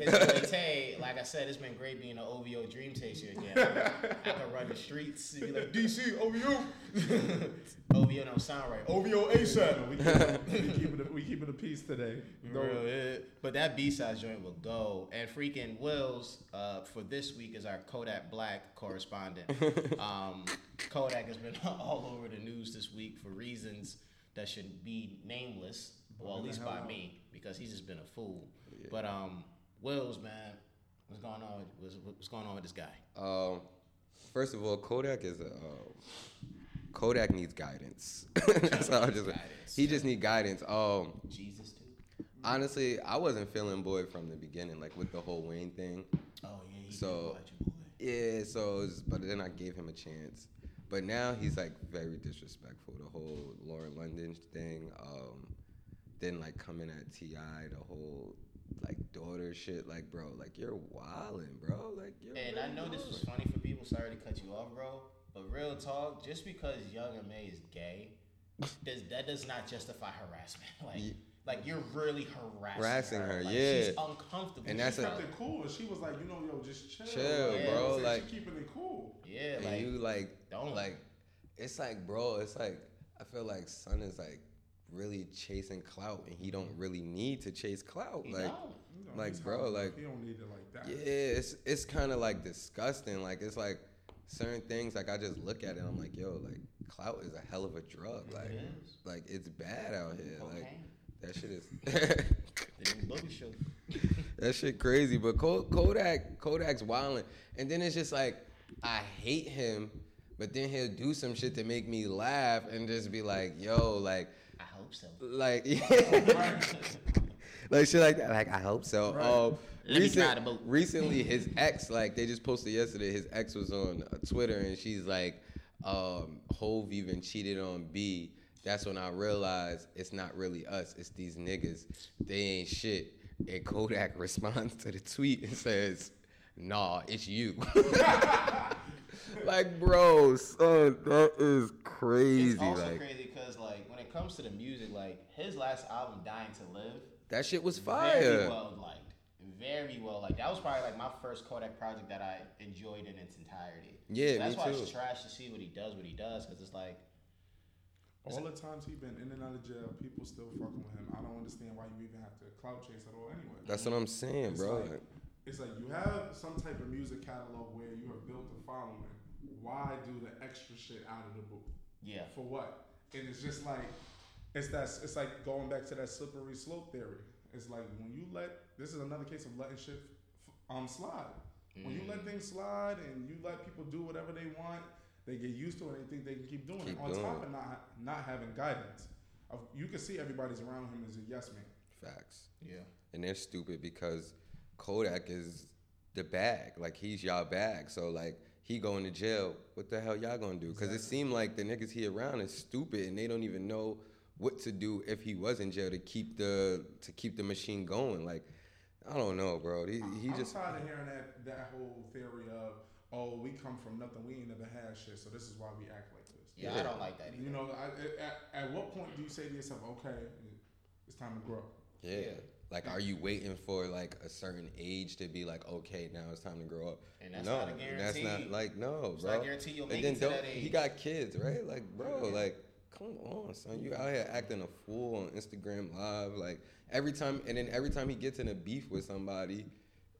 Speaker 4: his boy Tay. Like I said, it's been great being an OVO dream chaser again. I can run the streets and be like DC OVO. OVO don't sound right. OVO ASAP.
Speaker 2: We keep, we keep it. We keep it a piece today. No,
Speaker 4: Real hit. But that B side joint will go. And freaking Willz uh, for this week is our Kodak Black correspondent. um, Kodak has been all over the news this week for reasons that should be nameless, well, at least by me, because he's just been a fool. But um, Willz, man, what's going on? What's, what's going on with this guy?
Speaker 5: Um, first of all, Kodak is a um, Kodak needs guidance. That's all I just.
Speaker 4: Guidance.
Speaker 5: He just need guidance. Um,
Speaker 4: Jesus too.
Speaker 5: honestly, I wasn't feeling Boy from the beginning, like with the whole Wayne thing.
Speaker 4: Oh yeah. He
Speaker 5: So-
Speaker 4: did watch your boy.
Speaker 5: Yeah, so it was, but then I gave him a chance. But now he's like very disrespectful. The whole Lauren London thing. Um, then like coming at T.I., the whole like daughter shit. Like, bro, like you're wildin', bro. Like, you're
Speaker 4: And I know this was funny for people. Sorry to cut you off, bro. But real talk, just because Young M.A is gay, does that does not justify harassment. Like,
Speaker 5: Ye-
Speaker 4: like you're really harassing,
Speaker 5: Harassing her,
Speaker 4: Like,
Speaker 5: yeah.
Speaker 4: She's uncomfortable.
Speaker 5: And
Speaker 2: She
Speaker 5: that's a-
Speaker 2: kept it cool, and she was like, you know, yo, just chill,
Speaker 5: Chill,
Speaker 2: Like,
Speaker 4: bro,
Speaker 2: you know what I'm saying?
Speaker 5: like-
Speaker 2: she keeping it cool.
Speaker 4: yeah,
Speaker 5: and
Speaker 4: like
Speaker 5: you like
Speaker 4: don't.
Speaker 5: like it's like bro it's like i feel like son is like really chasing clout and he don't mm-hmm. really need to chase clout
Speaker 4: he
Speaker 5: like
Speaker 4: don't.
Speaker 5: Like,
Speaker 2: he's
Speaker 5: bro, like-
Speaker 2: he don't need it like that.
Speaker 5: yeah it's it's kind of like disgusting like it's like certain things like i just look at it i'm like yo like clout is a hell of a drug like
Speaker 4: It is.
Speaker 5: like it's bad out here like
Speaker 4: Cocaine.
Speaker 5: That shit is
Speaker 4: The new booby show.
Speaker 5: That shit crazy, but Kodak Kodak's wilding, and then it's just like I hate him, but then he'll do some shit to make me laugh and just be like, "Yo, like,
Speaker 4: I hope so.
Speaker 5: like, yeah. like shit like that." Like, I hope so.
Speaker 2: Right.
Speaker 5: Um,
Speaker 4: Let me
Speaker 5: recent-
Speaker 4: try the boat.
Speaker 5: recently, his ex, like, they just posted yesterday. His ex was on uh, Twitter, and she's like, um, "Hov even cheated on B." That's when I realized it's not really us; it's these niggas. They ain't shit. And Kodak responds to the tweet and says, "Nah, it's you." like, bro, son, that is crazy.
Speaker 4: It's also
Speaker 5: like,
Speaker 4: crazy because like when it comes to the music, like his last album, "Dying to Live,"
Speaker 5: that shit was fire.
Speaker 4: very well liked, very well liked. That was probably like my first Kodak project that I enjoyed in its entirety.
Speaker 5: Yeah,
Speaker 4: So that's why
Speaker 5: too.
Speaker 4: it's trash to see what he does, what he does, because it's like
Speaker 2: All the times he been in and out of jail, people still fucking with him. I don't understand why you even have to clout chase at all anyway.
Speaker 5: That's what I'm saying,
Speaker 2: It's
Speaker 5: bro.
Speaker 2: like- It's like you have some type of music catalog where you have built a following. Why do the extra shit out of the booth?
Speaker 4: yeah,
Speaker 2: For what? And it's just like it's that it's like going back to that slippery slope theory. It's like when you let this is another case of letting shit f- um slide. When you
Speaker 5: Mm.
Speaker 2: let things slide and you let people do whatever they want, they get used to it and they think they can keep doing
Speaker 5: Keep
Speaker 2: it. On
Speaker 5: doing
Speaker 2: top
Speaker 5: it.
Speaker 2: of not not having guidance, of, you can see everybody's around him as a yes man.
Speaker 5: Facts.
Speaker 4: yeah.
Speaker 5: and they're stupid because Kodak is the bag. Like he's y'all bag. So like he going to jail. What the hell y'all gonna do? Because it seemed like the niggas he around is stupid and they don't even know what to do if he was in jail to keep the to keep the machine going. Like I don't know, bro. He, he
Speaker 2: I'm
Speaker 5: just
Speaker 2: tired of hearing that that whole theory of oh we come from nothing, we ain't never had shit, so this is why we act like this.
Speaker 4: Yeah,
Speaker 5: Yeah.
Speaker 4: I don't like that either.
Speaker 2: You know, I, at, at what point do you say to yourself, okay, it's time to grow?
Speaker 5: yeah.
Speaker 4: Yeah.
Speaker 5: Like, are you waiting for like a certain age to be like, okay, now it's time to grow up?
Speaker 4: And that's
Speaker 5: no,
Speaker 4: not a
Speaker 5: that's not like no,
Speaker 4: It's
Speaker 5: bro.
Speaker 4: not a guarantee you'll make
Speaker 5: and then
Speaker 4: it to
Speaker 5: don't,
Speaker 4: that
Speaker 5: he got kids, right? Like, bro, like, come on, son. You out here acting a fool on Instagram Live, like every time, and then every time he gets in a beef with somebody,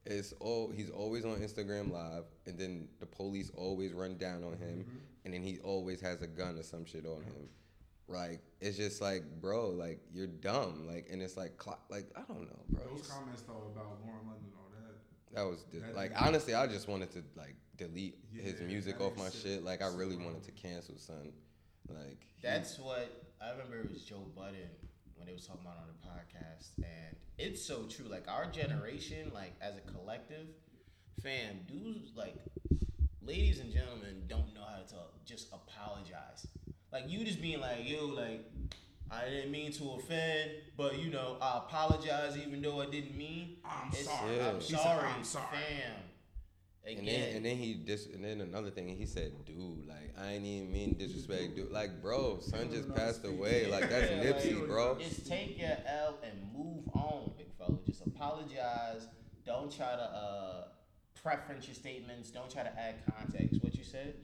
Speaker 5: it's all he's always on Instagram Live, and then the police always run down on him,
Speaker 4: Mm-hmm.
Speaker 5: and then he always has a gun or some shit on him. Like it's just like, bro, like you're dumb, like, and it's like, clock, like I don't know, bro.
Speaker 2: Those comments though about Lauren London, all that.
Speaker 5: that was di-
Speaker 2: That
Speaker 5: like
Speaker 2: nigga-
Speaker 5: honestly, I just wanted to like delete his music off my
Speaker 2: shit.
Speaker 5: shit. Like I really
Speaker 2: So-
Speaker 5: wanted to cancel, son. Like he-
Speaker 4: That's what I remember. It was Joe Budden when they was talking about on the podcast, and it's so true. Like our generation, like as a collective, fam, dudes, like ladies and gentlemen, don't know how to just apologize. Like you just being like, yo, like I didn't mean to offend, but you know, I apologize even though I didn't mean.
Speaker 2: I'm
Speaker 4: It's-
Speaker 2: sorry.
Speaker 5: Yeah.
Speaker 4: I'm sorry,
Speaker 2: "I'm sorry."
Speaker 4: fam. Again,
Speaker 5: and then and then he dis and then another thing he said, dude, like I ain't even mean disrespect, dude. Like bro, son just passed away. Like that's
Speaker 4: Yeah,
Speaker 5: Nipsey,
Speaker 4: like,
Speaker 5: bro.
Speaker 4: Just take your L and move on, big fella. Just apologize. Don't try to uh, preference your statements. Don't try to add context. What you said,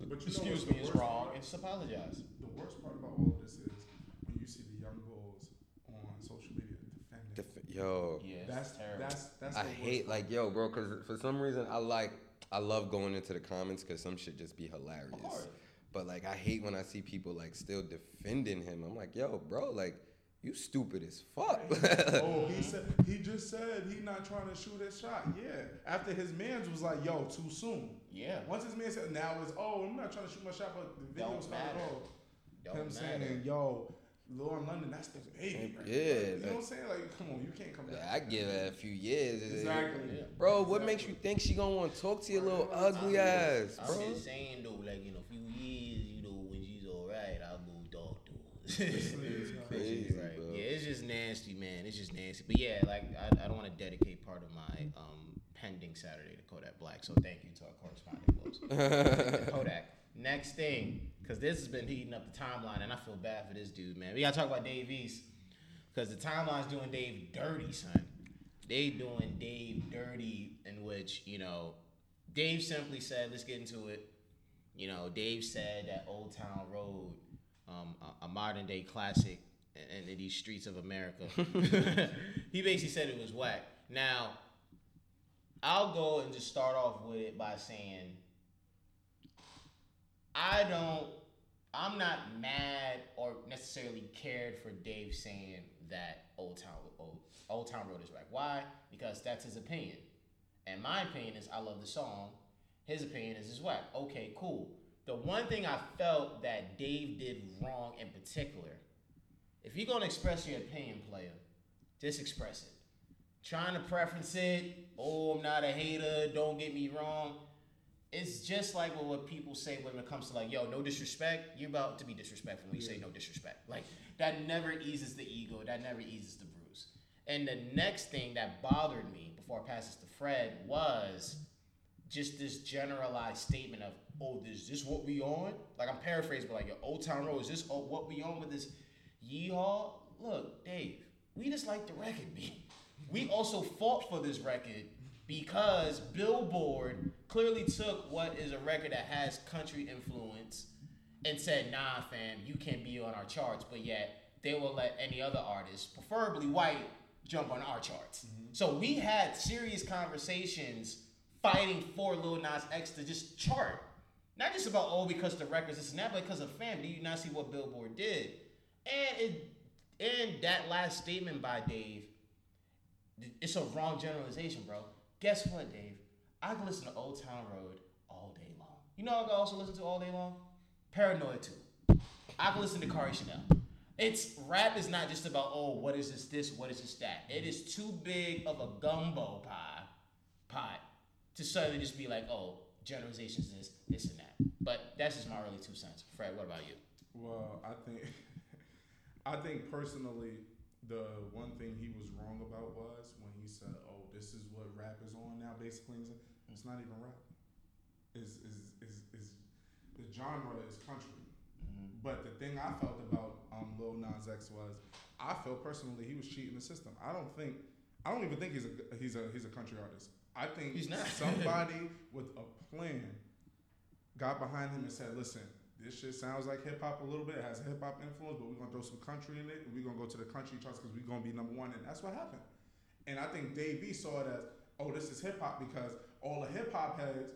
Speaker 2: But you
Speaker 4: excuse
Speaker 2: what's
Speaker 4: me, is wrong,
Speaker 2: part?
Speaker 4: and just apologize.
Speaker 2: The worst part about all of this is when you see the young bulls on social media defending.
Speaker 5: Def- yo,
Speaker 4: Yeah,
Speaker 2: that's
Speaker 4: terrible.
Speaker 2: that's that's.
Speaker 5: I hate
Speaker 2: part.
Speaker 5: like yo, bro, because for some reason I like I love going into the comments because some shit just be hilarious. But like I hate when I see people like still defending him. I'm like, yo, bro, like you stupid as fuck.
Speaker 2: Oh, he said he just said he not trying to shoot his shot. Yeah, after his man's was like, "Yo, too soon."
Speaker 4: Yeah.
Speaker 2: Once his man said, now it's oh, I'm not trying to shoot my shot, but the video
Speaker 4: Don't
Speaker 2: started
Speaker 4: matter.
Speaker 2: off.
Speaker 4: Don't
Speaker 2: him
Speaker 4: matter.
Speaker 2: saying, yo, Lil in London, that's the baby. right?
Speaker 5: Yeah,
Speaker 2: Like, you know what I'm saying? Like, come on, you can't come back.
Speaker 5: I give her a few years.
Speaker 2: Exactly.
Speaker 4: Yeah.
Speaker 5: Bro, what makes you think she gonna want to talk to your little ugly ass,
Speaker 4: I'm
Speaker 5: bro?
Speaker 4: just saying though, like in a to
Speaker 5: crazy,
Speaker 4: right.
Speaker 5: bro.
Speaker 4: Yeah, it's just nasty, man. It's just nasty. But yeah, like I, I don't want to dedicate part of my um, pending Saturday to Kodak Black. So thank you to our correspondent Willz. Kodak. Next thing, because this has been heating up the timeline, and I feel bad for this dude, man. We gotta talk about Dave East, because the timeline's doing Dave dirty, son. They doing Dave dirty, in which you know, Dave simply said, "Let's get into it." You know, Dave said that Old Town Road, um, a, a modern day classic in, in these streets of America. he basically said it was whack. Now, I'll go and just start off with it by saying I don't. I'm not mad or necessarily cared for Dave saying that Old Town Old, Old Town Road is whack. Why? Because that's his opinion, and my opinion is I love the song. His opinion is it's whack. Okay, cool. The one thing I felt that Dave did wrong in particular, if you're gonna express your opinion, player, just express it. Trying to preference it, oh, I'm not a hater, don't get me wrong. It's just like what, people say when it comes to like, yo, no disrespect. You're about to be disrespectful when you say no disrespect. Like that never eases the ego. That never eases the bruise. And the next thing that bothered me before I pass this to Fred was just this generalized statement of, oh, is this what we on? Like I'm paraphrasing, but like, yo, Old Town Road, is this oh, what we on with this yeehaw? Look, Dave, we just like the record beat. We also fought for this record because Billboard clearly took what is a record that has country influence and said, nah, fam, you can't be on our charts, but yet they will let any other artist, preferably white, jump on our charts. Mm-hmm. So we had serious conversations fighting for Lil Nas X to just chart. Not just about, oh, because the records, that, but because of fam. Do you not see what Billboard did? And it, and that last statement by Dave, it's a wrong generalization, bro. Guess what, Dave? I can listen to Old Town Road all day long. You know I can also listen to all day long? Paranoid too. I can listen to Kari Chanel. It's rap is not just about oh what is this this what is this that. It is too big of a gumbo pie pot to suddenly just be like oh generalizations this this and that. But that's just my early two cents. Fred, what about you?
Speaker 2: Well, I think, I think personally, the one thing he was wrong about was when he said, "Oh, this is what rap is on now." Basically, it's- not even rap. Is is is is the genre is country. But the thing I felt about um, Lil Nas X was, I felt personally he was cheating the system. I don't think, I don't even think he's a he's a he's a country artist. I think
Speaker 4: He's not.
Speaker 2: somebody with a plan got behind him and said, "Listen, this shit sounds like hip hop a little bit. It has hip hop influence, but we're gonna throw some country in it, and we're gonna go to the country charts because we're gonna be number one." And that's what happened. And I think Dave E saw it as, "Oh, this is hip hop," because all the hip hop heads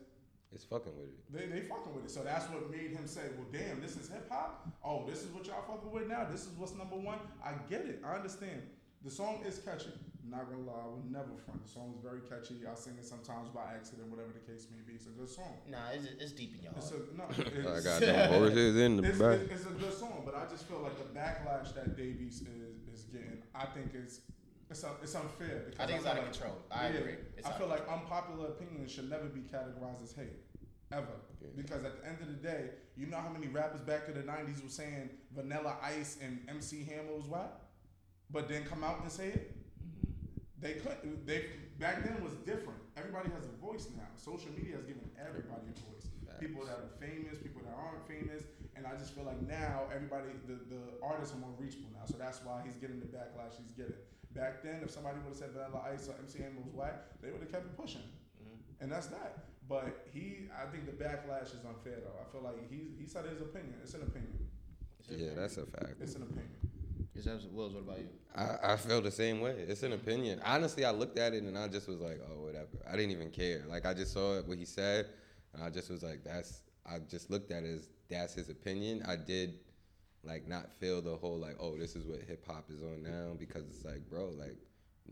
Speaker 5: It's fucking with it.
Speaker 2: they, they fucking with it. So that's what made him say, well, damn, this is hip hop? Oh, this is what y'all fucking with now? This is what's number one? I get it. I understand. The song is catchy. Not gonna lie, I would never front. The song is very catchy. I sing it sometimes by accident, whatever the case may be. It's a good song.
Speaker 4: Nah, it's, it's deep in your
Speaker 2: It's a no.
Speaker 5: I
Speaker 2: It's,
Speaker 5: got them horses in the
Speaker 2: it's,
Speaker 5: back.
Speaker 2: it's, it's a good song, but I just feel like the backlash that Dave East is, is getting, I think is it's, un- it's unfair. Because
Speaker 4: I think it's out of
Speaker 2: like-
Speaker 4: control. I
Speaker 2: yeah,
Speaker 4: agree. It's
Speaker 2: I feel
Speaker 4: of
Speaker 2: like unpopular opinions should never be categorized as hate. Ever.
Speaker 5: Yeah.
Speaker 2: Because at the end of the day, you know how many rappers back in the 90s were saying Vanilla Ice and MC Hammer was what? But then come out and say it? They couldn't. They back then was different. Everybody has a voice now. Social media has given everybody a voice. People that are famous, people that aren't famous, and I just feel like now everybody, the, the artists are more reachable now. So that's why he's getting the backlash he's getting. Back then, if somebody would have said Vanilla Ice or MC Hammer was whack, they would have kept it pushing, mm-hmm. and that's that. But he, I think the backlash is unfair though. I feel like he he said his opinion. It's an opinion.
Speaker 5: Yeah, that's a fact.
Speaker 2: It's an opinion.
Speaker 4: Is that Willz? What about you?
Speaker 5: I, I feel the same way. It's an opinion. Honestly, I looked at it and I just was like, oh, whatever. I didn't even care. Like, I just saw it, what he said, and I just was like, that's, I just looked at it as that's his opinion. I did, like, not feel the whole, like, oh, this is what hip hop is on now because it's like, bro, like,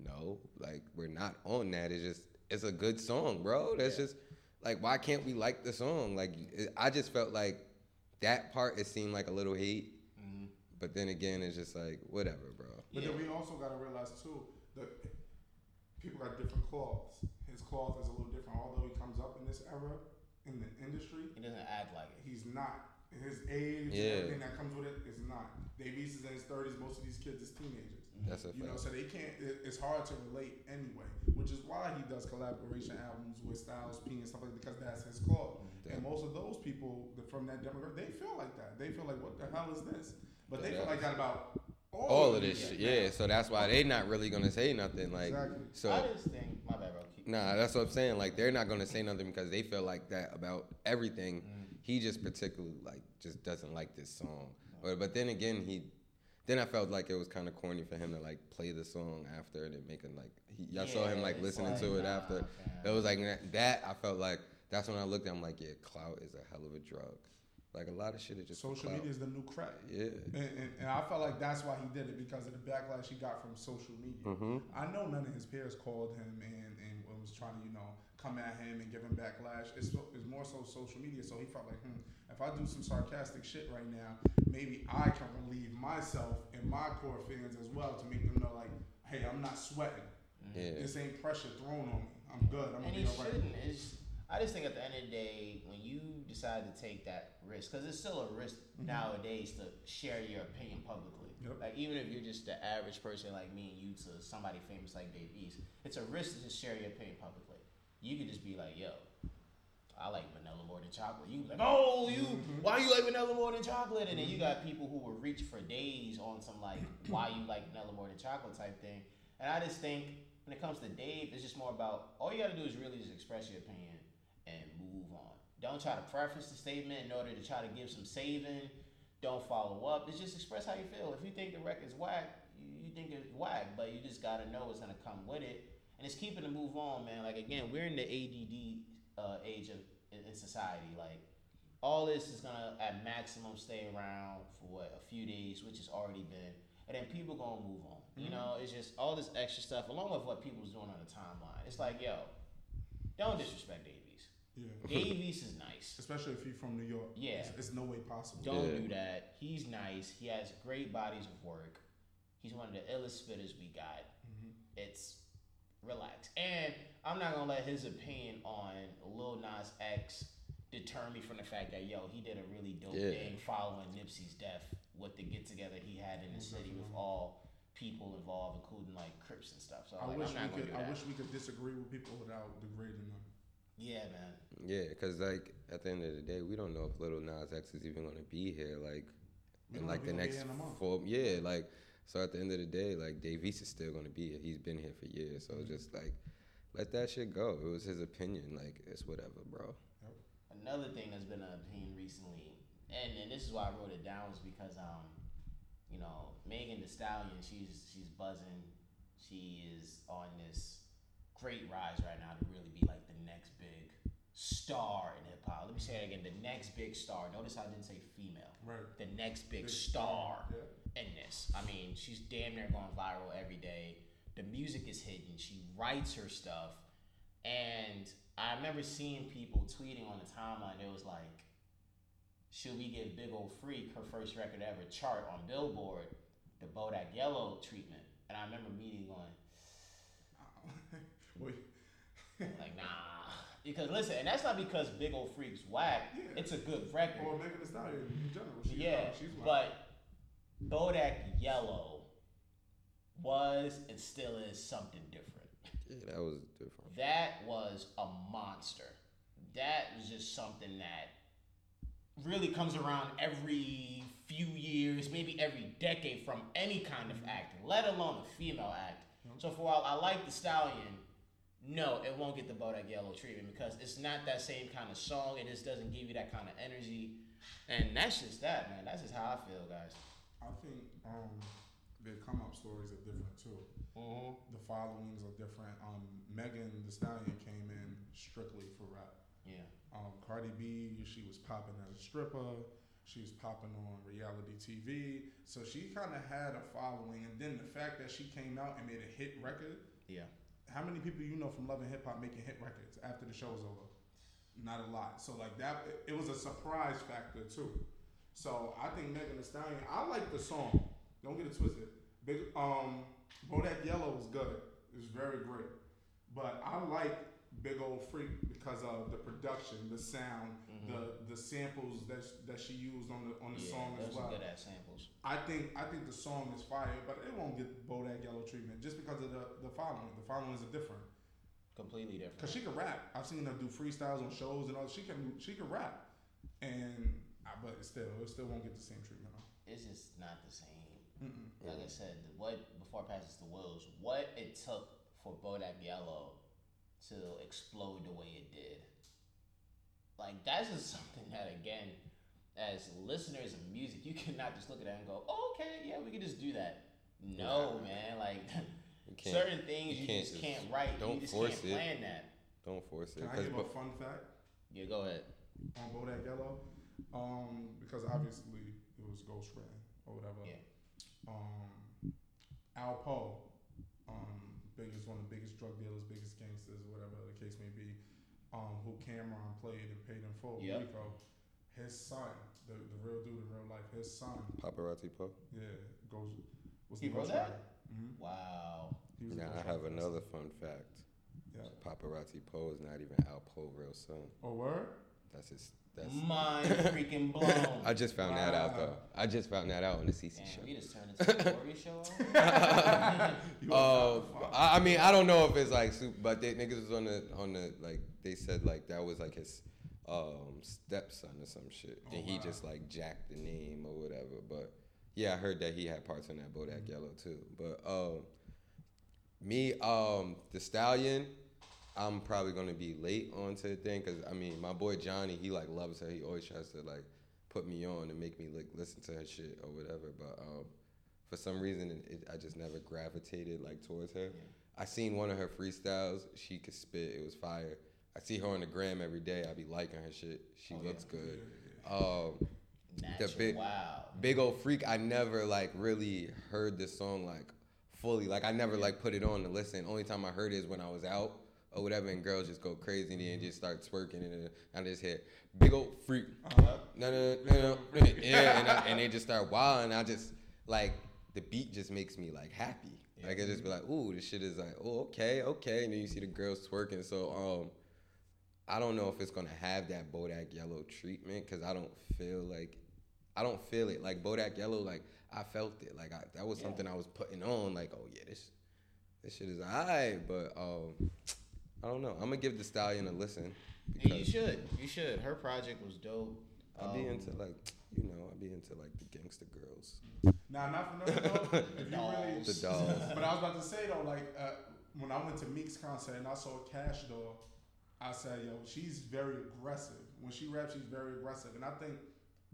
Speaker 5: no, like, we're not on that. It's just, it's a good song, bro. That's
Speaker 4: Yeah.
Speaker 5: just, like why can't we like the song? Like it- I just felt like that part it seemed like a little hate. But then again it's just like whatever, bro.
Speaker 2: But
Speaker 4: Yeah.
Speaker 2: then we also gotta realize too that people got different cloths. His cloth is a little different. Although he comes up in this era in the industry,
Speaker 4: He doesn't act like it.
Speaker 2: he's not. His age
Speaker 5: Yeah.
Speaker 2: and everything that comes with it is not. Dave East is in his thirties. Most of these kids is teenagers.
Speaker 5: That's a
Speaker 2: You know, so they can't. It, it's hard to relate anyway, which is why he does collaboration albums with Styles P and stuff like that because that's his club.
Speaker 5: Yeah.
Speaker 2: And most of those people that- from that demographic, they feel like that. They feel like, what the hell is this? But they
Speaker 5: Yeah.
Speaker 2: feel like that about all,
Speaker 5: All of this shit,
Speaker 2: now.
Speaker 5: yeah. So that's why they're not really gonna say nothing. Like,
Speaker 2: Exactly.
Speaker 5: so
Speaker 4: I just think my bad, bro.
Speaker 5: Nah, that's what I'm saying. Like they're not gonna say nothing because they feel like that about everything.
Speaker 4: Mm.
Speaker 5: He just particularly like just doesn't like this song. But but then again, he then I felt like it was kind of corny for him to like play the song after and then make it like he, y'all saw him like listening
Speaker 4: like,
Speaker 5: to it
Speaker 4: nah,
Speaker 5: after.
Speaker 4: fam.
Speaker 5: It was like that, that. I felt like that's when I looked. at him like, yeah, clout is a hell of a drug. Like a lot of shit is just
Speaker 2: Social
Speaker 5: clout.
Speaker 2: media is the new crack.
Speaker 5: Yeah.
Speaker 2: And, and, and I felt like that's why he did it because of the backlash he got from social media.
Speaker 5: Mhm.
Speaker 2: I know none of his peers called him and, and was trying to, you know, come at him and give him backlash. It's, so- it's more so social media. So he felt like, hmm, if I do some sarcastic shit right now, maybe I can relieve myself and my core fans as well to make them know, like, hey, I'm not sweating.
Speaker 5: Yeah.
Speaker 2: This ain't pressure thrown on me. I'm good. I'm
Speaker 4: and
Speaker 2: gonna
Speaker 4: he
Speaker 2: be all right.
Speaker 4: shouldn't. It's, I just think at the end of the day, when you decide to take that risk, because it's still a risk nowadays to share your opinion publicly.
Speaker 2: Yep.
Speaker 4: Like even if you're just the average person like me and you to somebody famous like Dave East, it's a risk to just share your opinion publicly. You could just be like, "Yo, I like vanilla more than chocolate." You be like, "Oh, you mm-hmm. why you like vanilla more than chocolate?" And then you mm-hmm. got people who will reach for days on some like, "Why you like vanilla more than chocolate?" type thing. And I just think when it comes to Dave, it's just more about all you got to do is really just express your opinion and move on. Don't try to preface the statement in order to try to give some saving. Don't follow up. It's just express how you feel. If you think the record's whack, you, you think it's whack, but you just gotta know it's gonna come with it. And it's keeping to move on, man. Like again, we're in the ADD uh, age of in, in society. Like all this is gonna at maximum stay around for what a few days, which has already been, and then people gonna move on. You know, it's just all this extra stuff along with what people's doing on the timeline. It's like, yo, don't disrespect Dave East.
Speaker 2: Yeah.
Speaker 4: Dave East is nice.
Speaker 2: Especially if you're from New York.
Speaker 4: Yeah.
Speaker 2: It's, it's no way possible.
Speaker 4: Don't
Speaker 5: Yeah.
Speaker 4: do that. He's nice. He has great bodies of work. He's one of the illest spitters we got. It's relax. And I'm not gonna let his opinion on Lil Nas X deter me from the fact that yo, he did a really dope
Speaker 5: Yeah.
Speaker 4: thing following Nipsey's death with the get together he had in the mm-hmm. city with all people involved, including like Crips and stuff. So
Speaker 2: I
Speaker 4: like,
Speaker 2: wish
Speaker 4: I'm
Speaker 2: we
Speaker 4: not gonna
Speaker 2: could. I wish we could disagree with people without degrading them.
Speaker 4: yeah, man.
Speaker 5: Yeah, because like at the end of the day, we don't know if Little Nas X is even gonna be here. Like in like the next
Speaker 2: gonna be here in a month.
Speaker 5: four. Yeah, like so at the end of the day, like Dave East is still gonna be here. He's been here for years. So
Speaker 2: Mm-hmm.
Speaker 5: just like let that shit go. It was his opinion. Like it's whatever, bro.
Speaker 4: Another thing that's been an opinion recently, and, and this is why I wrote it down, was because um, you know, Megan Thee Stallion, she's she's buzzing. She is on this great rise right now to really be like the next big star in hip hop. Let me say it again: the next big star. Notice how I didn't say female.
Speaker 2: Right.
Speaker 4: The next big,
Speaker 2: Big
Speaker 4: star
Speaker 2: Yeah.
Speaker 4: In this. I mean, she's damn near going viral every day. The music is hidden. She writes her stuff. And I remember seeing people tweeting on the timeline. It was like, should we give Big Ol' Freak her first record ever chart on Billboard, the Bodak Yellow treatment? And I remember meeting going, like, nah. Because listen, and that's not because Big Ol' Freak's whack.
Speaker 2: Yeah.
Speaker 4: It's a good record.
Speaker 2: Or Megan Thee Stallion in general. She's
Speaker 4: yeah,
Speaker 2: She's
Speaker 4: but Bodak Yellow was and still is something different.
Speaker 5: Yeah, that was different.
Speaker 4: That was a monster. That was just something that really comes around every few years, maybe every decade from any kind of acting, let alone a female act. So for while I like the stallion, no, it won't get the Bodak Yellow treatment because it's not that same kind of song. It just doesn't give you that kind of energy. And that's just that, man. That's just how I feel, guys.
Speaker 2: I think um, the come up stories are different too.
Speaker 4: Mm-hmm.
Speaker 2: The followings are different. Um, Megan Thee Stallion came in strictly for rap.
Speaker 4: Yeah.
Speaker 2: Um, Cardi B, she was popping as a stripper. She was popping on reality TV. So she kind of had a following. And then the fact that she came out and made a hit record.
Speaker 4: Yeah.
Speaker 2: How many people you know from Love and Hip Hop making hit records after the show was over? not a lot. So like that, it was a surprise factor too. So I think Megan Thee Stallion. I like the song. Don't get it twisted. Big um, Bodak Yellow was good. It's very great. But I like Big Old Freak because of the production, the sound, the the samples that that she used on the on the
Speaker 4: yeah,
Speaker 2: song as well.
Speaker 4: good ass samples.
Speaker 2: I think I think the song is fire, but it won't get Bodak Yellow treatment just because of the the following. The followings are different.
Speaker 4: Completely different.
Speaker 2: Cause she can rap. I've seen her do freestyles on shows and all. She can she can rap, and I, but still it still won't get the same treatment.
Speaker 4: It's just not the same.
Speaker 2: Mm-mm.
Speaker 4: Like I said, what before I pass this Willz, what it took for Bodak Yellow to explode the way it did. Like that's just something that again, as listeners of music, you cannot just look at that and go, oh, "Okay, yeah, we can just do that." No, man. Like certain things
Speaker 5: you
Speaker 4: you,
Speaker 5: can't
Speaker 4: just
Speaker 5: just-
Speaker 4: can't write.
Speaker 5: don't
Speaker 4: you just
Speaker 5: force
Speaker 4: can't
Speaker 5: it.
Speaker 4: plan that.
Speaker 5: Don't force it.
Speaker 2: Can I
Speaker 5: 'cause
Speaker 2: give
Speaker 5: bo-
Speaker 2: a fun fact
Speaker 4: Yeah, go ahead.
Speaker 2: on Bodak Yellow? Um, because obviously it was Ghost Red or whatever.
Speaker 4: Yeah.
Speaker 2: Um, Alpo, um, biggest one of the biggest drug dealers, biggest gangsters, whatever the case may be. Um, who Cam'ron played and paid in full.
Speaker 4: Yep.
Speaker 2: Rico, his son, the, the real dude in real life, his son,
Speaker 5: Paparazzi Poe.
Speaker 2: yeah, goes was
Speaker 4: He
Speaker 2: the
Speaker 4: wrote that?
Speaker 2: Mm-hmm.
Speaker 4: Wow.
Speaker 2: He was
Speaker 5: Now I have
Speaker 2: Rider.
Speaker 5: another fun fact.
Speaker 2: Yeah.
Speaker 5: Paparazzi Poe is not even Al Poe real son.
Speaker 2: Oh, word?
Speaker 5: That's his. That's.
Speaker 4: Mind freaking blown.
Speaker 5: I just found that out though. I just found that out on the CC
Speaker 4: Damn,
Speaker 5: show.
Speaker 4: we just turned into a story show.
Speaker 2: You
Speaker 5: Oh,
Speaker 2: was not the father.
Speaker 5: I I mean, I don't know if it's like super, but they niggas was on the on the like they said like that was like his um stepson or some shit,
Speaker 2: Oh,
Speaker 5: and he
Speaker 2: wow.
Speaker 5: just like jacked the name or whatever. But yeah, I heard that he had parts on that Bodak
Speaker 2: Mm-hmm.
Speaker 5: Yellow too. But um, me um the stallion, I'm probably gonna be late onto the thing because I mean my boy Johnny he like loves her. He always tries to like put me on and make me like listen to her shit or whatever. But um, for some reason it, it, I just never gravitated like towards her. I seen one of her freestyles. She could spit. It was fire. I see her on the gram every day. I be liking her shit. She
Speaker 4: Oh,
Speaker 5: looks
Speaker 4: yeah.
Speaker 5: good. Um,
Speaker 4: Natural.
Speaker 5: big-
Speaker 4: wow.
Speaker 5: Big old freak. I never like really heard this song like fully. Like I never like put it on to listen. Only time I heard it is when I was out or whatever, and girls just go crazy and then just start twerking and I just hear big old freak. No, no, no, no, no. yeah, and, I, and they just start wilding. I just like the beat just makes me like happy. Like I just be like, ooh, this shit is like, oh, okay, okay, and then you see the girls twerking. So um, I don't know if it's gonna have that Bodak Yellow treatment because I don't feel like I don't feel it. Like Bodak Yellow, like I felt it. Like I, that was
Speaker 4: Yeah.
Speaker 5: something I was putting on. Like oh yeah, this this shit is alright. But um, I don't know. I'm gonna give the Stallion a listen
Speaker 4: Yeah, you should. You should. Her project was dope.
Speaker 5: I'll be
Speaker 4: Um,
Speaker 5: into like you know I'll be into like the gangster girls.
Speaker 2: Nah, not for nothing though. If you really,
Speaker 5: The dolls.
Speaker 2: but I was about to say though, like uh, when I went to Meek's concert and I saw Cash Doll, I said, "Yo, she's very aggressive. When she raps, she's very aggressive." And I think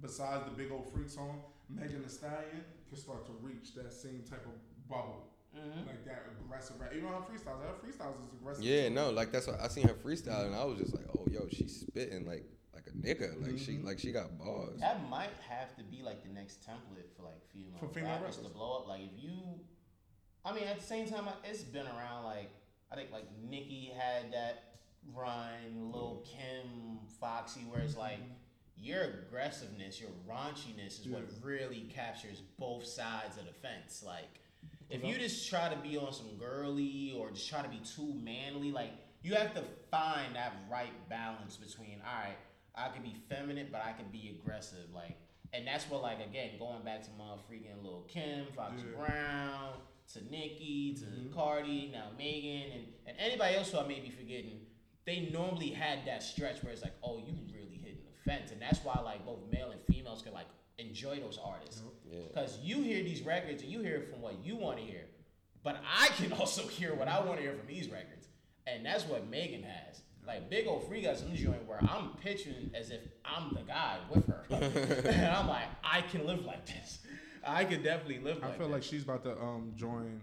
Speaker 2: besides the big old freak song, Megan Thee Stallion can start to reach that same type of bubble,
Speaker 4: Mhm.
Speaker 2: like that aggressive rap. Even her freestyles, her freestyles is aggressive.
Speaker 5: Yeah, no, like that's what I seen her freestyle and I was just like, oh yo, she's spitting like like a nigga. Like she
Speaker 2: Mhm.
Speaker 5: like she got bars.
Speaker 4: That might have to be like the next template for like female,
Speaker 2: For female
Speaker 4: rappers to blow up. Like if you, I mean, at the same time, it's been around. Like I think like Nicki had that run, Lil Kim, Foxy, where it's like your aggressiveness, your raunchiness is what really captures both sides of the fence. Like if you just try to be on some girly or just try to be too manly, like you have to find that right balance between all right, I can be feminine, but I can be aggressive, like, and that's what like again going back to my freaking little Kim, Foxy
Speaker 2: Yeah.
Speaker 4: Brown, to Nicki, to
Speaker 2: Mhm.
Speaker 4: Cardi, now Megan, and and anybody else who I may be forgetting. They normally had that stretch where it's like, oh, you really hitting the fence, and that's why like both male and females can like enjoy those artists.
Speaker 5: Yeah.
Speaker 4: Because you hear these records and you hear from what you want to hear. But I can also hear what I want to hear from these records. And that's what Megan has. Like Big Old Free got some joint where I'm pitching as if I'm the guy with her. and I'm like, I can live like this. I could definitely live
Speaker 2: I
Speaker 4: like
Speaker 2: feel
Speaker 4: this.
Speaker 2: like she's about to um join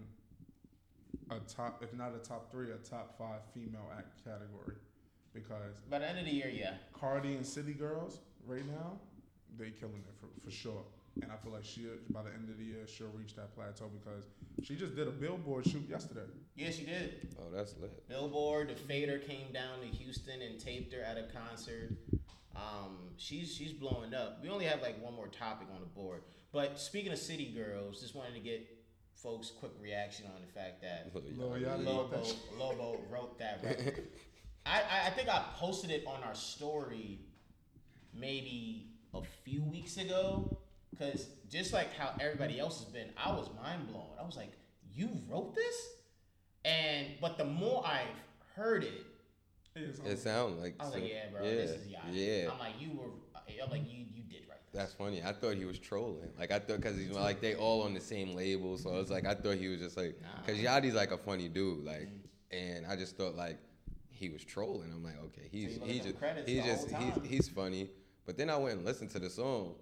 Speaker 2: a top, if not a top three, a top five female act category, because
Speaker 4: By the end of the year, yeah.
Speaker 2: Cardi and City Girls right now, they killing it for, for sure. and I feel like she by the end of the year she'll reach that plateau because she just did a billboard shoot yesterday.
Speaker 4: Yeah, she did.
Speaker 5: Oh, that's lit.
Speaker 4: Billboard, the Fader came down to Houston and taped her at a concert. Um, she's she's blowing up. We only have like one more topic on the board. But speaking of city girls, just wanted to get folks' quick reaction on the fact that
Speaker 2: Lil Yachty.
Speaker 4: Lobo, Lobo wrote that record. I, I, I think I posted it on our story maybe a few weeks ago. Cause just like how everybody else has been, I was mind blown. I was like, "You wrote this?" And but the more I've heard it,
Speaker 5: It sounds like.
Speaker 4: I was like, "Yeah, bro,
Speaker 5: yeah,
Speaker 4: this is Yachty."
Speaker 5: Yeah.
Speaker 4: I'm like, "You were," I'm like, "You you did write this."
Speaker 5: That's funny. I thought he was trolling. Like I thought because he's like they all on the same label, so it's like I thought he was just like because Yachty's like a funny dude, like, mm-hmm. and I just thought like he was trolling. I'm like, okay, he's
Speaker 4: you look
Speaker 5: he's just
Speaker 4: credits
Speaker 5: he's just he's he's funny. But then I went and listened to the song,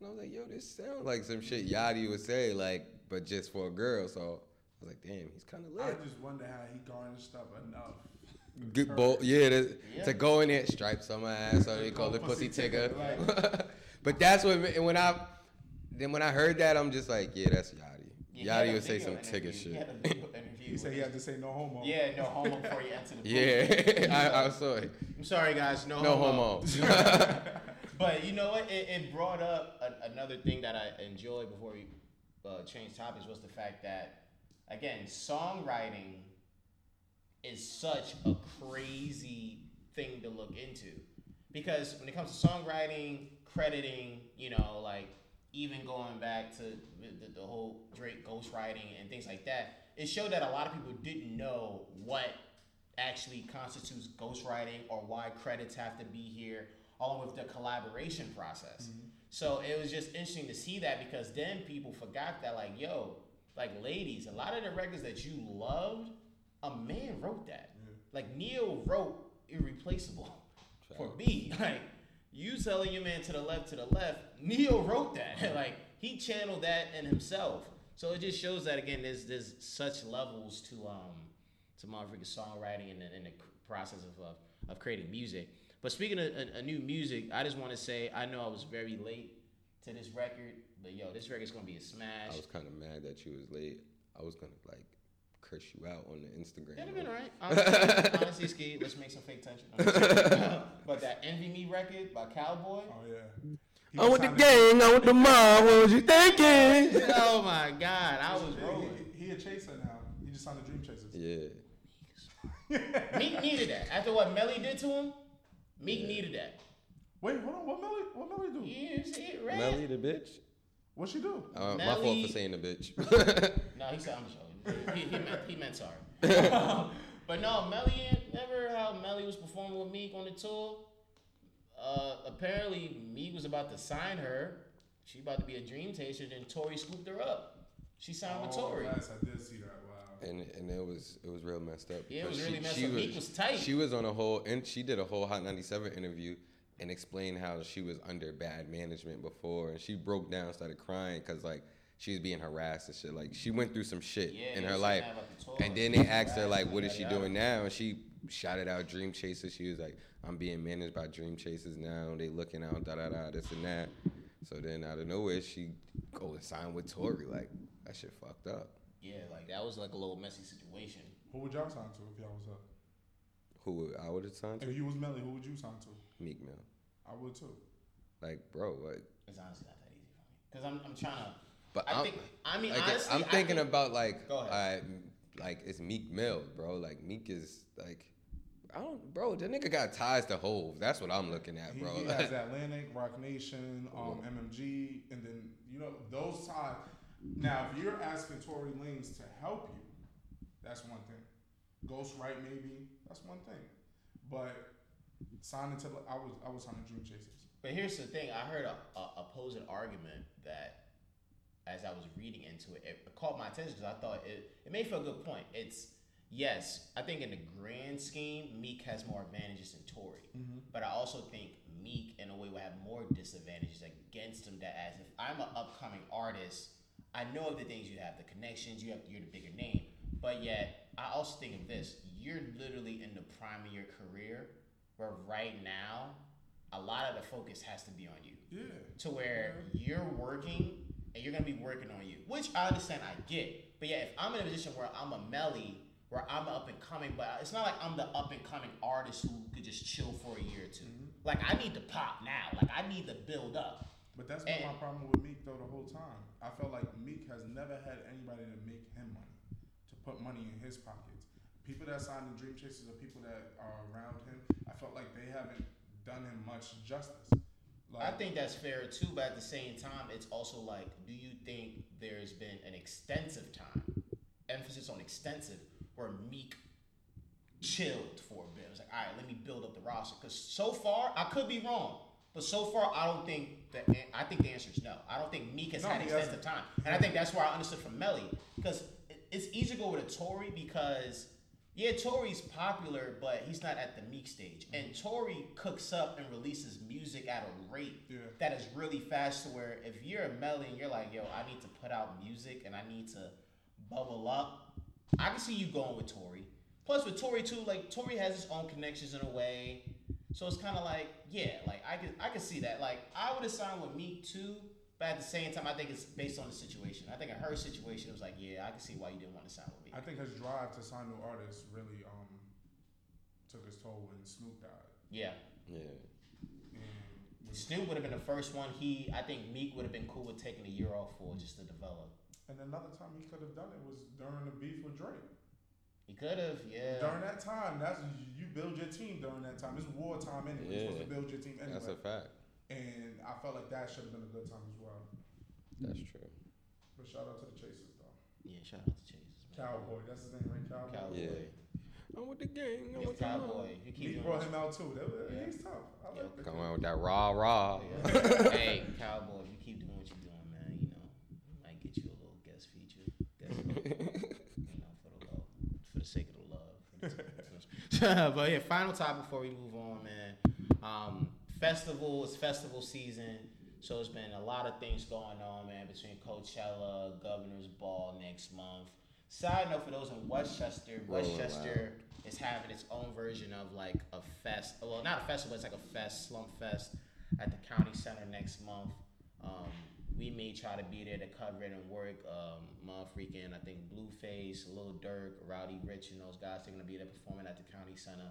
Speaker 5: and I was like, yo, this sounds like some shit Yachty would say, like, but just for a girl. So I was like, damn, he's kind of lit.
Speaker 2: I just wonder how he garnished up enough.
Speaker 5: Good bolt, yeah, to,
Speaker 4: Yeah.
Speaker 5: to go in there, stripes on my ass, so they
Speaker 2: Go
Speaker 5: call it pussy
Speaker 2: pussy
Speaker 5: tigger.
Speaker 2: tigger,
Speaker 5: but that's what and when I then when I heard that, I'm just like, yeah, that's Yachty.
Speaker 4: Yeah,
Speaker 5: Yachty would say some
Speaker 4: interview.
Speaker 5: tigger
Speaker 4: He
Speaker 5: shit.
Speaker 4: had a
Speaker 2: He said
Speaker 4: with
Speaker 2: he had to say no homo.
Speaker 4: Yeah, no homo before you enter the booth.
Speaker 5: Yeah, I, I saw it.
Speaker 4: I'm sorry, guys. No,
Speaker 5: No
Speaker 4: homo.
Speaker 5: homo.
Speaker 4: But you know what? It, it brought up a, another thing that I enjoyed before we uh, changed topics was the fact that, again, songwriting is such a crazy thing to look into. Because when it comes to songwriting, crediting, you know, like even going back to the, the, the whole Drake ghostwriting and things like that, it showed that a lot of people didn't know what actually constitutes ghostwriting or why credits have to be here, along with the collaboration process. So it was just interesting to see that because then people forgot that, like, yo, like ladies, a lot of the records that you loved, a man wrote that. Like Ne-Yo wrote Irreplaceable for B. Like you telling your man to the left, to the left, Ne-Yo wrote that. like he channeled that in himself. So it just shows that again, there's there's such levels to um to motherfucking songwriting and the, and the process of, of of creating music. But speaking of a, a new music, I just want to say I know I was very late to this record, but yo, this record's gonna be a smash.
Speaker 5: I was kind of mad that you was late. I was gonna like curse you out on the Instagram.
Speaker 4: That'd have been alright. Honestly, honestly, Ski, let's make some fake tension. I'm but that Envy Me record by Calboy.
Speaker 2: Oh yeah. He
Speaker 5: I
Speaker 2: was
Speaker 5: want the gang, I want the mob. What was you thinking?
Speaker 4: Oh my God, I was
Speaker 2: He-
Speaker 4: rolling.
Speaker 2: He, he a chaser now. He just signed the Dream Chasers.
Speaker 5: Yeah.
Speaker 4: Meek needed that. After what Melly did to him, Meek needed that.
Speaker 2: Wait, hold on. What Melly? What Melly do?
Speaker 4: You see it, right?
Speaker 5: Melly the bitch.
Speaker 2: What she do?
Speaker 5: Uh, my fault for saying the bitch.
Speaker 4: No, he said I'm showing. He, he, meant, he meant sorry. but no, Melly, never how Melly was performing with Meek on the tour. Uh, apparently, Meek was about to sign her. She about to be a dream taster. Then Tory scooped her up. She signed with
Speaker 2: Oh,
Speaker 4: Tory.
Speaker 2: yes, I did see that.
Speaker 5: And and it was it was real messed up.
Speaker 4: Yeah, it was really messed up. Meek was tight.
Speaker 5: She was on a whole and she did a whole Hot 97 interview and explained how she was under bad management before and she broke down, started crying because like she was being harassed and shit. Like she went through some shit
Speaker 4: Yeah,
Speaker 5: in her life.
Speaker 4: that about the tour.
Speaker 5: And then they asked her like, what is she doing now? And she shouted out Dream Chasers. She was like, I'm being managed by Dream Chasers now. They looking out, da da da, this and that. So then out of nowhere, she go and sign with Tory. Like that shit fucked up.
Speaker 4: Yeah, like that was like a little messy situation.
Speaker 2: Who would y'all sign to if y'all was up?
Speaker 5: Who would- I would have signed to?
Speaker 2: If you was Melly, who would you sign to?
Speaker 5: Meek Mill.
Speaker 2: I would too.
Speaker 5: Like, bro, like,
Speaker 4: It's honestly not that easy for me because I'm I'm trying to.
Speaker 5: but
Speaker 4: I
Speaker 5: I'm,
Speaker 4: think I mean
Speaker 5: like,
Speaker 4: honestly,
Speaker 5: I'm
Speaker 4: I
Speaker 5: thinking
Speaker 4: think-
Speaker 5: about like,
Speaker 4: Go ahead.
Speaker 5: I, like it's Meek Mill, bro. Like Meek is like, I don't, bro. The nigga got ties to Hov. That's what I'm looking at,
Speaker 2: He,
Speaker 5: bro.
Speaker 2: he has Atlantic, Roc Nation, um, MMG, and then you know those ties. Now, if you're asking Tory Lanez to help you, that's one thing. Ghostwrite maybe, that's one thing. But signing to I was I was signing Dream Chasers.
Speaker 4: But here's the thing: I heard a, a opposing argument that, as I was reading into it, it caught my attention because I thought it it made for a good point. It's yes, I think in the grand scheme, Meek has more advantages than Tory, mm-hmm. but I also think Meek, in a way, will have more disadvantages against him. That as if I'm an upcoming artist, I know of the things you have, the connections you have, you're the bigger name, but yet I also think of this: you're literally in the prime of your career, where right now a lot of the focus has to be on you.
Speaker 2: Yeah.
Speaker 4: to where you're working and you're gonna be working on you, which I understand, I get. But yeah, if I'm in a position where I'm a Melly, where I'm up and coming, but it's not like I'm the up and coming artist who could just chill for a year or 2 mm-hmm. Like I need to pop now. Like I need to build up.
Speaker 2: But that's been
Speaker 4: And-
Speaker 2: my problem with Meek though the whole time. I felt like Meek has never had anybody to make him money, to put money in his pockets. People that signed the Dream Chasers are people that are around him. I felt like they haven't done him much justice.
Speaker 4: I think that's fair too, but at the same time, it's also like, do you think there's been an extensive time, emphasis on extensive, where Meek chilled for a bit? It was like, all right, let me build up the roster. Because so far, I could be wrong, but so far, I don't think that. I think the answer is no. I don't think Meek has
Speaker 2: No,
Speaker 4: had extensive time, and I think that's where I understood from Melly because it's easy to go with a Tory because. Yeah, Tory's popular, but he's not at the Meek stage. And mm-hmm. Tory cooks up and releases music at a rate
Speaker 2: Yeah.
Speaker 4: that is really fast to where if you're a Melly and you're like, yo, I need to put out music and I need to bubble up, I can see you going with Tory. Plus with Tory too, like Tory has his own connections in a way. So it's kinda like, yeah, like I could I could see that. Like I would have signed with Meek too, but at the same time I think it's based on the situation. I think in her situation it was like, yeah, I can see why you didn't want to sign with me.
Speaker 2: I think his drive to sign new artists really um took his toll when Snupe died.
Speaker 4: Yeah.
Speaker 5: Yeah.
Speaker 2: And
Speaker 4: Snupe would have been the first one. He I think Meek would have been cool with taking a year off for just to develop.
Speaker 2: and another time he could have done it was during the beef with Drake.
Speaker 4: He could have, yeah.
Speaker 2: During that time, that's you build your team during that time. It's wartime anyway. You're supposed to build your team anyway.
Speaker 5: That's a fact.
Speaker 2: and I felt like that should have been a good time as well.
Speaker 5: That's true.
Speaker 2: But shout out to the Chasers though.
Speaker 4: Yeah, shout out to Chasers. man.
Speaker 2: Calboy, that's his name, right? Calboy.
Speaker 4: Calboy.
Speaker 5: Yeah. I'm with the gang. I'm
Speaker 4: Yo,
Speaker 5: with the
Speaker 4: Cowboy. You keep
Speaker 2: He brought him out too. That,
Speaker 4: Yeah.
Speaker 2: He's tough. I
Speaker 4: Yo,
Speaker 2: like the
Speaker 5: Come on with that rah rah.
Speaker 4: Yeah. hey, Calboy, you keep doing what you're doing, man, you know, we might get you a little guest feature. Guest, you know, for the love, for the sake of the love. for the- but yeah, final topic before we move on, man. Um, festival is festival season, so it's been a lot of things going on, man, between Coachella, Governor's Ball next month. Side note for those in Westchester,
Speaker 5: Rolling
Speaker 4: Westchester is having its own version of like a fest. Well, not a festival, it's like a fest, slump fest at the county center next month. Um, we may try to be there to cover it and work. Um, month freaking, I think Blueface, Lil Durk, Roddy Ricch, and those guys are gonna be there performing at the county center.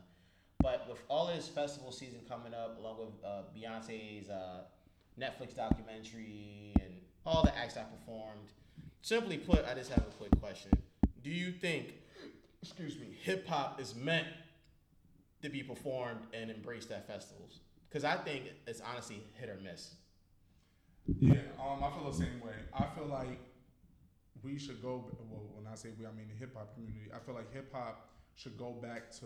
Speaker 4: But with all this festival season coming up, along with uh, Beyonce's uh, Netflix documentary and all the acts I performed, simply put, I just have a quick question: Do you think, excuse me, hip hop is meant to be performed and embraced at festivals? Because I think it's honestly hit or miss.
Speaker 2: Yeah, um, I feel the same way. I feel like we should go. Well, when I say we, I mean the hip hop community. I feel like hip hop should go back to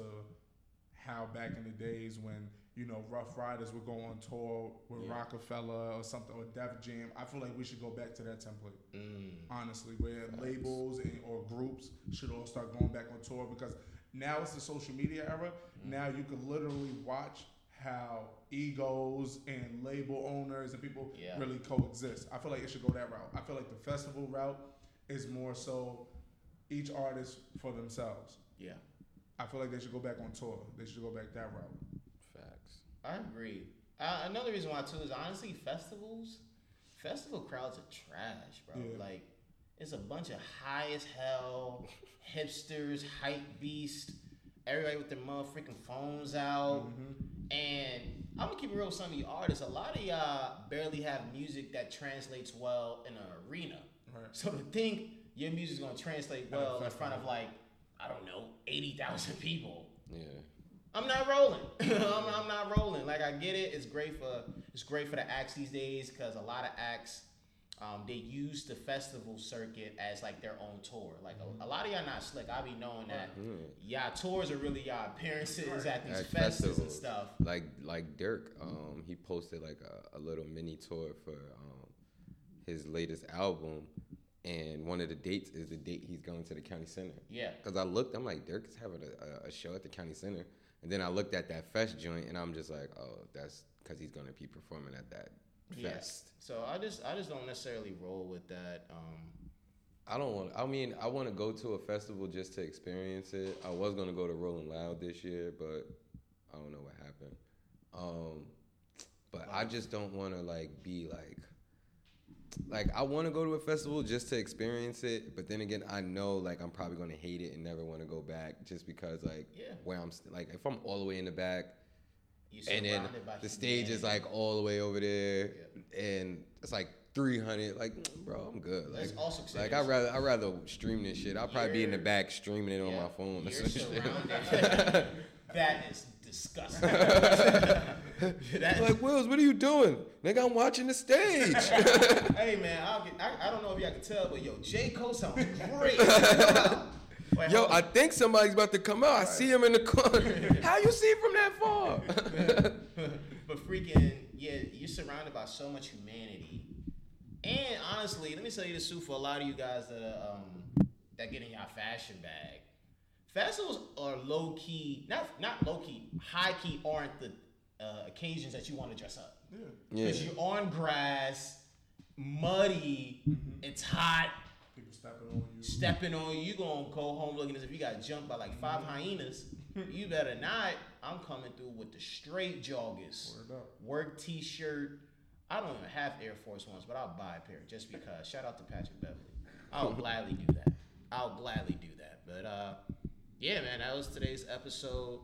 Speaker 2: how back in the days when you know Ruff Ryders would go on tour with
Speaker 4: Yeah.
Speaker 2: Roc-A-Fella or something or Def Jam. I feel like we should go back to that template.
Speaker 4: Mm.
Speaker 2: honestly, where labels and, or groups should all start going back on tour because now it's the social media era. Now you can literally watch how egos and label owners and people
Speaker 4: Yeah.
Speaker 2: really coexist. I feel like it should go that route. I feel like the festival route is more so each artist for themselves.
Speaker 4: Yeah,
Speaker 2: I feel like they should go back on tour. They should go back that route.
Speaker 5: Facts.
Speaker 4: I agree. Uh, another reason why too is honestly festivals. Festival crowds are trash, bro.
Speaker 2: Yeah.
Speaker 4: Like it's a bunch of high as hell hipsters, hype beast, everybody with their motherfucking phones out. And I'm gonna keep it real with some of you artists. A lot of y'all barely have music that translates well in an arena.
Speaker 2: Right.
Speaker 4: So to think your music's gonna translate well in front of like, I don't know, eighty thousand people.
Speaker 5: Yeah.
Speaker 4: I'm not rolling. I'm, I'm not rolling. Like I get it. It's great for it's great for the acts these days because a lot of acts um, they use the festival circuit as like their own tour. Like a, a lot of y'all not slick. I be knowing that
Speaker 5: Mm.
Speaker 4: y'all tours are really y'all appearances at these
Speaker 5: At
Speaker 4: festivals and stuff.
Speaker 5: Like like Durk, um, he posted like a, a little mini tour for um, his latest album, and one of the dates is the date he's going to the county center.
Speaker 4: Yeah.
Speaker 5: Cause I looked, I'm like Durk is having a, a, a show at the county center, and then I looked at that fest joint, and I'm just like, oh, that's because he's gonna be performing at that
Speaker 4: Yeah.
Speaker 5: fest.
Speaker 4: So I just I just don't necessarily roll with that. Um,
Speaker 5: I don't want. I mean, I want to go to a festival just to experience it. I was gonna go to Rolling Loud this year, but I don't know what happened. Um, but I just don't want to like be like like I want to go to a festival just to experience it, but then again, I know like I'm probably gonna hate it and never want to go back just because like
Speaker 4: Yeah.
Speaker 5: where I'm st- like if I'm all the way in the back and then the stage is like all the way over there and it's like 300 like bro i'm good. Like, like i'd rather i'd rather stream this shit. I'll probably be in the back streaming it on
Speaker 4: Yeah,
Speaker 5: my phone or
Speaker 4: You're
Speaker 5: some shit.
Speaker 4: surrounded. that is disgusting.
Speaker 5: like Willz what are you doing? Nigga i'm watching the stage.
Speaker 4: Hey man, I'll get, I, I don't know if y'all can tell, but yo, J. Cole sounds great. Wait,
Speaker 5: yo
Speaker 4: hold
Speaker 5: i think somebody's about to come out i see him in the corner how you see from that far
Speaker 4: but freaking yeah, you're surrounded by so much humanity. And honestly, let me tell you this too for a lot of you guys that are, um that get in your fashion bag. Festivals are low key, not not low key, high key aren't the uh, occasions that you want to dress up.
Speaker 2: Yeah.
Speaker 5: yeah
Speaker 4: Because you're on grass, muddy, it's hot,
Speaker 2: People stepping on you.
Speaker 4: stepping on you, you gonna go home looking as if you got jumped by like five hyenas. you better not. I'm coming through with the straight joggers, work t-shirt. I don't even have Air Force Ones, but I'll buy a pair just because. Shout out to Patrick Beverley. I'll gladly do that. I'll gladly do that. But uh, yeah, man, that was today's episode.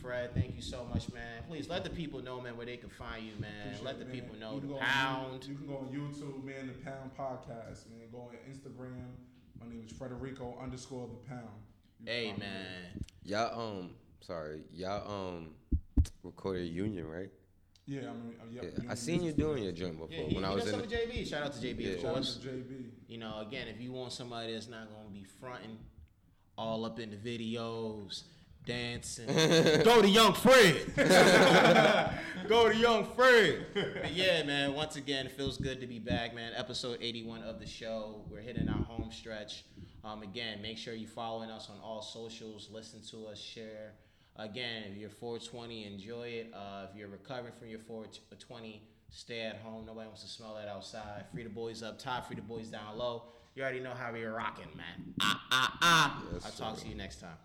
Speaker 4: Fred, thank you so much, man. Please let the people know, man, where they can find you, man.
Speaker 2: Appreciate
Speaker 4: let
Speaker 2: it,
Speaker 4: the
Speaker 2: man.
Speaker 4: people know
Speaker 2: You
Speaker 4: the
Speaker 2: go on
Speaker 4: pound.
Speaker 2: You, you can go on YouTube, man. The Pound Podcast, man. Go on Instagram. My name is Frederico underscore the Pound. You
Speaker 4: Hey,
Speaker 2: find me
Speaker 4: man.
Speaker 5: y'all um sorry y'all um recorded a union right.
Speaker 2: Yeah, I mean, uh, yeah,
Speaker 5: yeah, i seen you doing your joint before
Speaker 4: Yeah, he,
Speaker 5: when i was in the,
Speaker 4: with JB. Shout out to JB,
Speaker 5: Yeah.
Speaker 4: of
Speaker 2: Shout out
Speaker 4: course.
Speaker 2: to JB.
Speaker 4: You know, again, if you want somebody that's not gonna be fronting all up in the videos, dancing, go to Young Fred. go to Young Fred. But yeah, man. Once again, it feels good to be back, man. Episode 81 of the show. We're hitting our home stretch. Um, again, make sure you're following us on all socials. Listen to us, share. Again, if you're 420, enjoy it. Uh, if you're recovering from your 420, stay at home. Nobody wants to smell that outside. Free the boys up top, free the boys down low. You already know how we're rocking, man. Ah, ah, ah.
Speaker 5: Yes,
Speaker 4: I'll talk
Speaker 5: sir.
Speaker 4: to you next time.